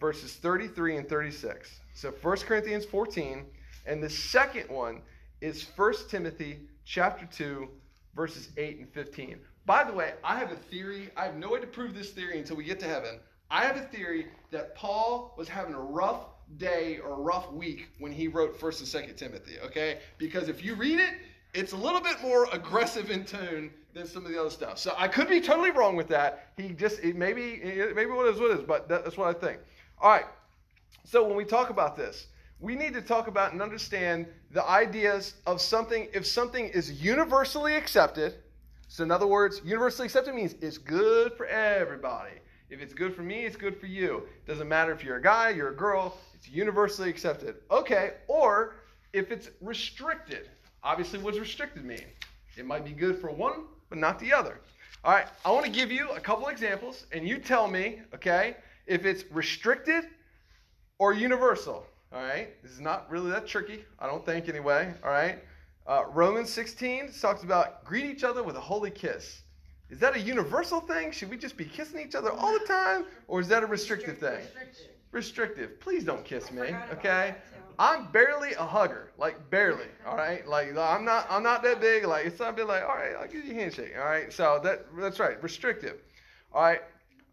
verses 33 and 36. So 1 Corinthians 14, and the second one is 1 Timothy chapter 2, verses 8 and 15. By the way, I have a theory. I have no way to prove this theory until we get to heaven. I have a theory that Paul was having a rough day or a rough week when he wrote 1st and 2nd Timothy, okay? Because if you read it, it's a little bit more aggressive in tone than some of the other stuff. So I could be totally wrong with that. He just it maybe maybe what is what is, but that, that's what I think. All right. So when we talk about this, we need to talk about and understand the ideas of something. If something is universally accepted, so in other words, universally accepted means it's good for everybody. If it's good for me, it's good for you. Doesn't matter if you're a guy, you're a girl. It's universally accepted. Okay. Or if it's restricted. Obviously, what does restricted mean? It might be good for one, but not the other. All right, I want to give you a couple examples, and you tell me, okay, if it's restricted or universal. All right, this is not really that tricky, I don't think, anyway. All right, uh, Romans 16 talks about greet each other with a holy kiss. Is that a universal thing? Should we just be kissing each other all the time, or is that a restrictive thing? Restricted. Restrictive. Please don't kiss me, okay? I'm barely a hugger, like barely. All right, like I'm not, I'm not that big. Like it's not be like, all right, I'll give you a handshake. All right, so that that's right, restrictive. All right,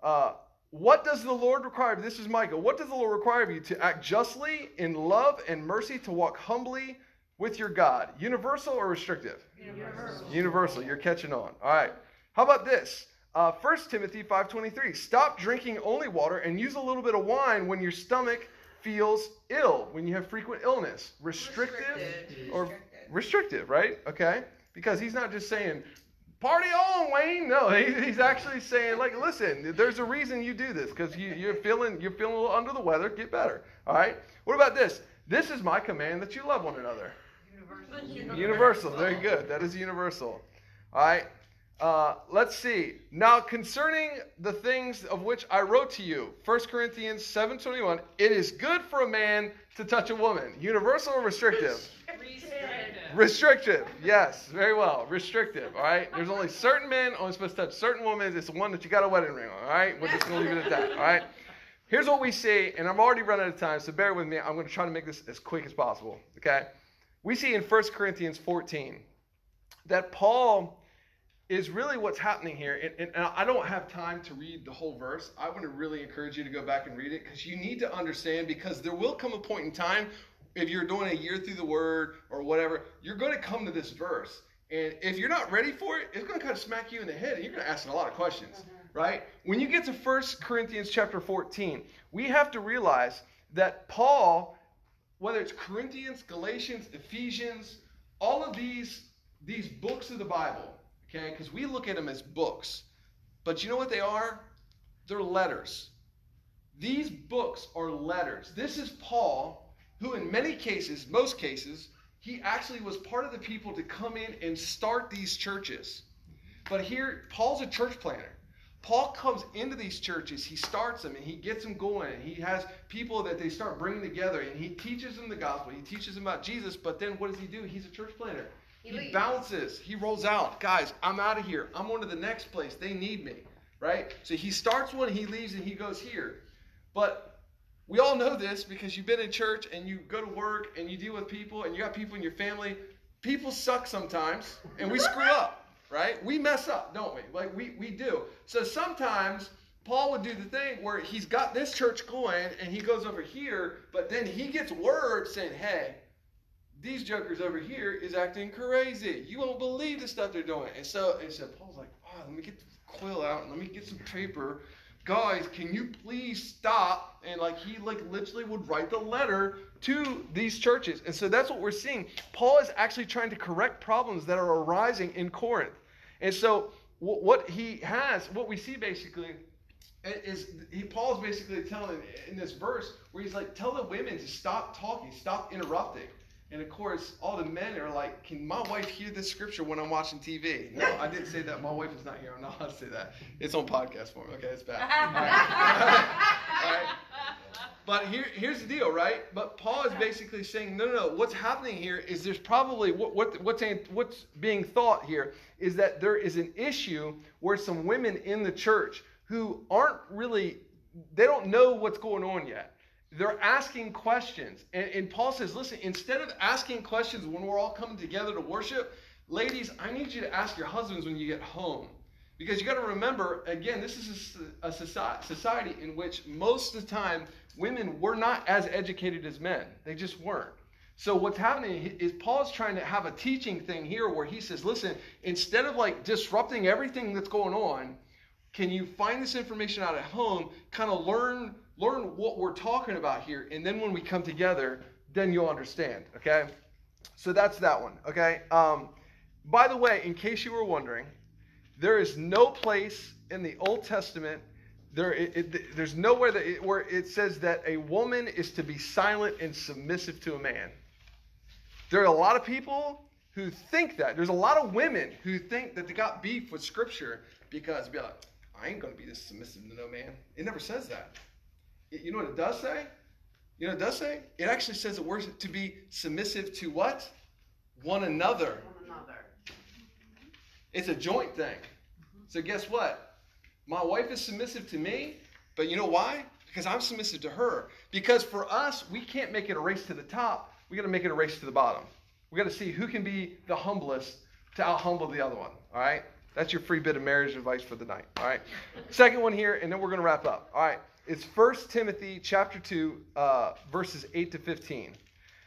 uh, what does the Lord require? This is Micah. What does the Lord require of you to act justly in love and mercy, to walk humbly with your God? Universal or restrictive? Universal. Universal. You're catching on. All right. How about this? Uh, 1 Timothy 5.23. Stop drinking only water and use a little bit of wine when your stomach feels ill, when you have frequent illness. Restrictive Restricted. or restrictive, right? Okay. Because he's not just saying, party on, Wayne. No, he, he's actually saying, like, listen, there's a reason you do this because you, you're feeling you're feeling a little under the weather. Get better. All right. What about this? This is my command that you love one another. Universal. Very good. That is universal. All right. Uh, let's see. Now, concerning the things of which I wrote to you, 1 Corinthians 7.21, it is good for a man to touch a woman. Universal or restrictive? Restricted. Restrictive. Yes. Very well. Restrictive. All right. There's only certain men only supposed to touch certain women. It's the one that you got a wedding ring on. All right. We're just going to leave it at that. All right. Here's what we see, and I'm already running out of time, so bear with me. I'm going to try to make this as quick as possible. Okay. We see in 1 Corinthians 14 that Paul is really what's happening here. And, and, and I don't have time to read the whole verse. I want to really encourage you to go back and read it because you need to understand because there will come a point in time if you're doing a year through the word or whatever, you're going to come to this verse. And if you're not ready for it, it's going to kind of smack you in the head and you're going to ask a lot of questions, mm-hmm. right? When you get to 1 Corinthians chapter 14, we have to realize that Paul, whether it's Corinthians, Galatians, Ephesians, all of these these books of the Bible, okay? Because we look at them as books. But you know what they are? They're letters. These books are letters. This is Paul, who in many cases, most cases, he actually was part of the people to come in and start these churches. But here, Paul's a church planter. Paul comes into these churches, he starts them, and he gets them going. He has people that they start bringing together, and he teaches them the gospel. He teaches them about Jesus. But then what does he do? He's a church planter. He He, bounces. He rolls out. Guys, I'm out of here. I'm going to the next place. They need me. Right? So he starts one, he leaves, and he goes here. But we all know this because you've been in church and you go to work and you deal with people and you got people in your family. People suck sometimes and we screw up, right? We mess up, don't we? Like we, we do. So sometimes Paul would do the thing where he's got this church going and he goes over here, but then he gets word saying, hey, these jokers over here is acting crazy. You won't believe the stuff they're doing. And so, and so Paul's like, oh, let me get the quill out and let me get some paper. Guys, can you please stop? And like he like literally would write the letter to these churches. And so that's what we're seeing. Paul is actually trying to correct problems that are arising in Corinth. And so what he has, what we see basically is he Paul's basically telling in this verse where he's like, tell the women to stop talking, stop interrupting. And of course, all the men are like, "Can my wife hear this scripture when I'm watching TV?" No, I didn't say that. My wife is not here. I'm not allowed to say that. It's on podcast form. Okay, it's bad. All right. All right. But here, here's the deal, right? But Paul is basically saying, no, no, no. What's happening here is there's probably what, what what's what's being thought here is that there is an issue where some women in the church who aren't really they don't know what's going on yet. They're asking questions, and, and Paul says, listen, instead of asking questions when we're all coming together to worship, ladies, I need you to ask your husbands when you get home. Because you got to remember, again, this is a, a society in which most of the time women were not as educated as men. They just weren't. So what's happening is Paul's trying to have a teaching thing here where he says, listen, instead of like disrupting everything that's going on, can you find this information out at home, kind of learn learn what we're talking about here, and then when we come together, then you'll understand. Okay? So that's that one. Okay? Um, by the way, in case you were wondering, there is no place in the Old Testament there, it, it, there's nowhere that it, where it says that a woman is to be silent and submissive to a man. There are a lot of people who think that. There's a lot of women who think that they got beef with Scripture because be like, I ain't going to be this submissive to no man. It never says that. You know what it does say? You know what it does say? It actually says that we're to be submissive to what? One another. One another. It's a joint thing. So guess what? My wife is submissive to me, but you know why? Because I'm submissive to her. Because for us, we can't make it a race to the top. We got to make it a race to the bottom. We got to see who can be the humblest to out humble the other one. All right? That's your free bit of marriage advice for the night. All right? Second one here, and then we're going to wrap up. All right? It's 1 Timothy chapter 2, uh, verses 8 to 15.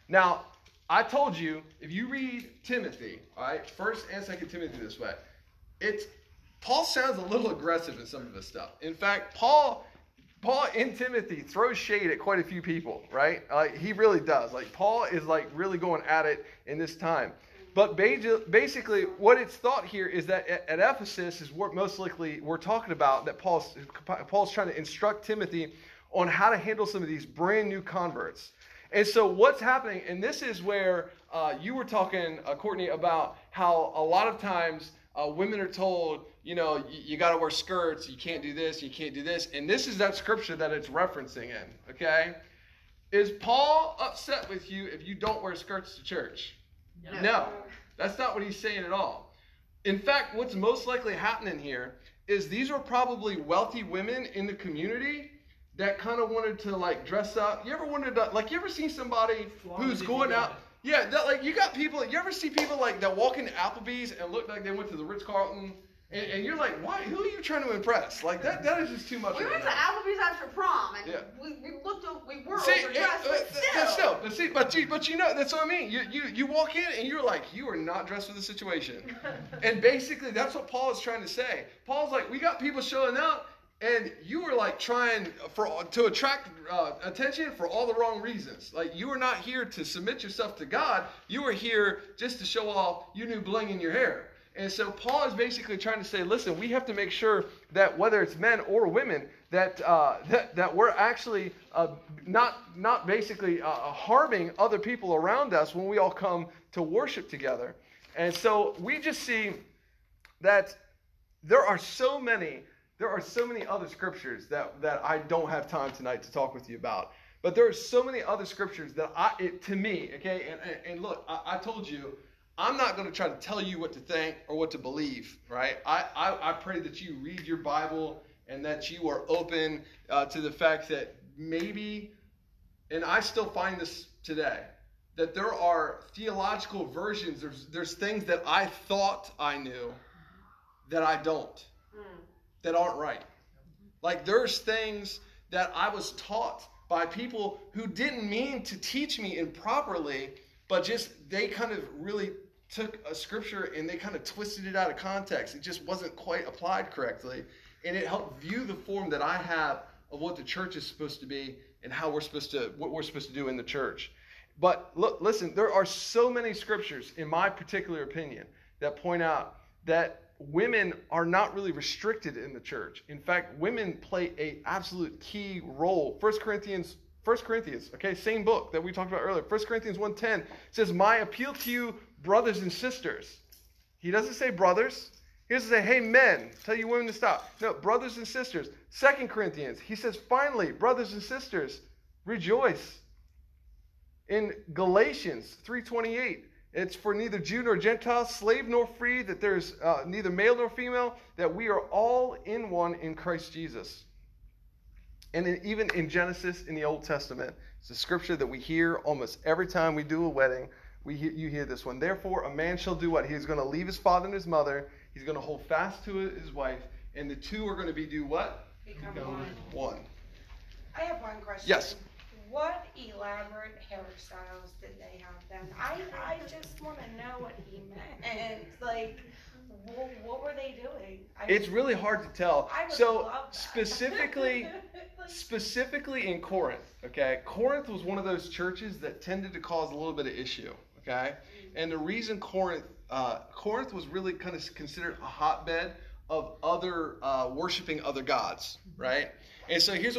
Now, I told you, if you read Timothy, all right, 1st and 2nd Timothy this way, it's Paul sounds a little aggressive in some of his stuff. In fact, Paul Paul in Timothy throws shade at quite a few people, right? Like he really does. Like Paul is like really going at it in this time. But basically, what it's thought here is that at Ephesus is what most likely we're talking about. That Paul's Paul's trying to instruct Timothy on how to handle some of these brand new converts. And so what's happening, and this is where uh, you were talking, uh, Courtney, about how a lot of times uh, women are told, you know, you, you got to wear skirts, you can't do this, you can't do this. And this is that scripture that it's referencing in, okay? Is Paul upset with you if you don't wear skirts to church? No. no. That's not what he's saying at all. In fact, what's most likely happening here is these were probably wealthy women in the community that kind of wanted to like dress up. You ever wanted to like you ever seen somebody who's going out yeah, that, like you got people. You ever see people like that walk into Applebee's and look like they went to the Ritz Carlton, and, and, you're like, why? Who are you trying to impress? Like that. That is just too much. We went to Applebee's after prom, and yeah. we, we looked. We were see, overdressed, it, but still. still. But see, but you, but you know, that's what I mean. You, you, you walk in and you're like, you are not dressed for the situation. and basically, that's what Paul is trying to say. Paul's like, we got people showing up and you were like trying for to attract uh, attention for all the wrong reasons. Like you were not here to submit yourself to God. You were here just to show off your new bling in your hair. And so Paul is basically trying to say, listen, we have to make sure that whether it's men or women, that uh, that, that we're actually uh, not not basically uh, harming other people around us when we all come to worship together. And so we just see that there are so many there are so many other scriptures that, that I don't have time tonight to talk with you about. But there are so many other scriptures that I, it, to me, okay, and, and, and look, I, I, told you, I'm not going to try to tell you what to think or what to believe, right? I, I, I pray that you read your Bible and that you are open uh, to the fact that maybe, and I still find this today, that there are theological versions, there's, there's things that I thought I knew that I don't that aren't right. Like there's things that I was taught by people who didn't mean to teach me improperly, but just they kind of really took a scripture and they kind of twisted it out of context. It just wasn't quite applied correctly. And it helped view the form that I have of what the church is supposed to be and how we're supposed to what we're supposed to do in the church. But look, listen, there are so many scriptures, in my particular opinion, that point out that women are not really restricted in the church. In fact, women play a absolute key role. 1 Corinthians 1 Corinthians, okay, same book that we talked about earlier. 1 Corinthians 1.10 says, My appeal to you, brothers and sisters. He doesn't say brothers. He doesn't say, hey, men, tell you women to stop. No, brothers and sisters. 2 Corinthians, he says, finally, brothers and sisters, rejoice. In Galatians 3.28, it's for neither Jew nor Gentile, slave nor free, that there's uh, neither male nor female, that we are all in one in Christ Jesus. And in, even in Genesis in the Old Testament, it's a scripture that we hear almost every time we do a wedding. We hear, you hear this one. Therefore, a man shall do what? He's going to leave his father and his mother. He's going to hold fast to his wife, and the two are going to be do what? Become Become one. One. I have one question. Yes. What elaborate hairstyles did they have then? I, I just wanna know what he meant, like, what, what were they doing? I It's really hard to tell. So specifically, specifically in Corinth, okay? Corinth was one of those churches that tended to cause a little bit of issue, okay? And the reason Corinth, uh, Corinth was really kind of considered a hotbed of other uh, worshiping other gods, right? And so here's what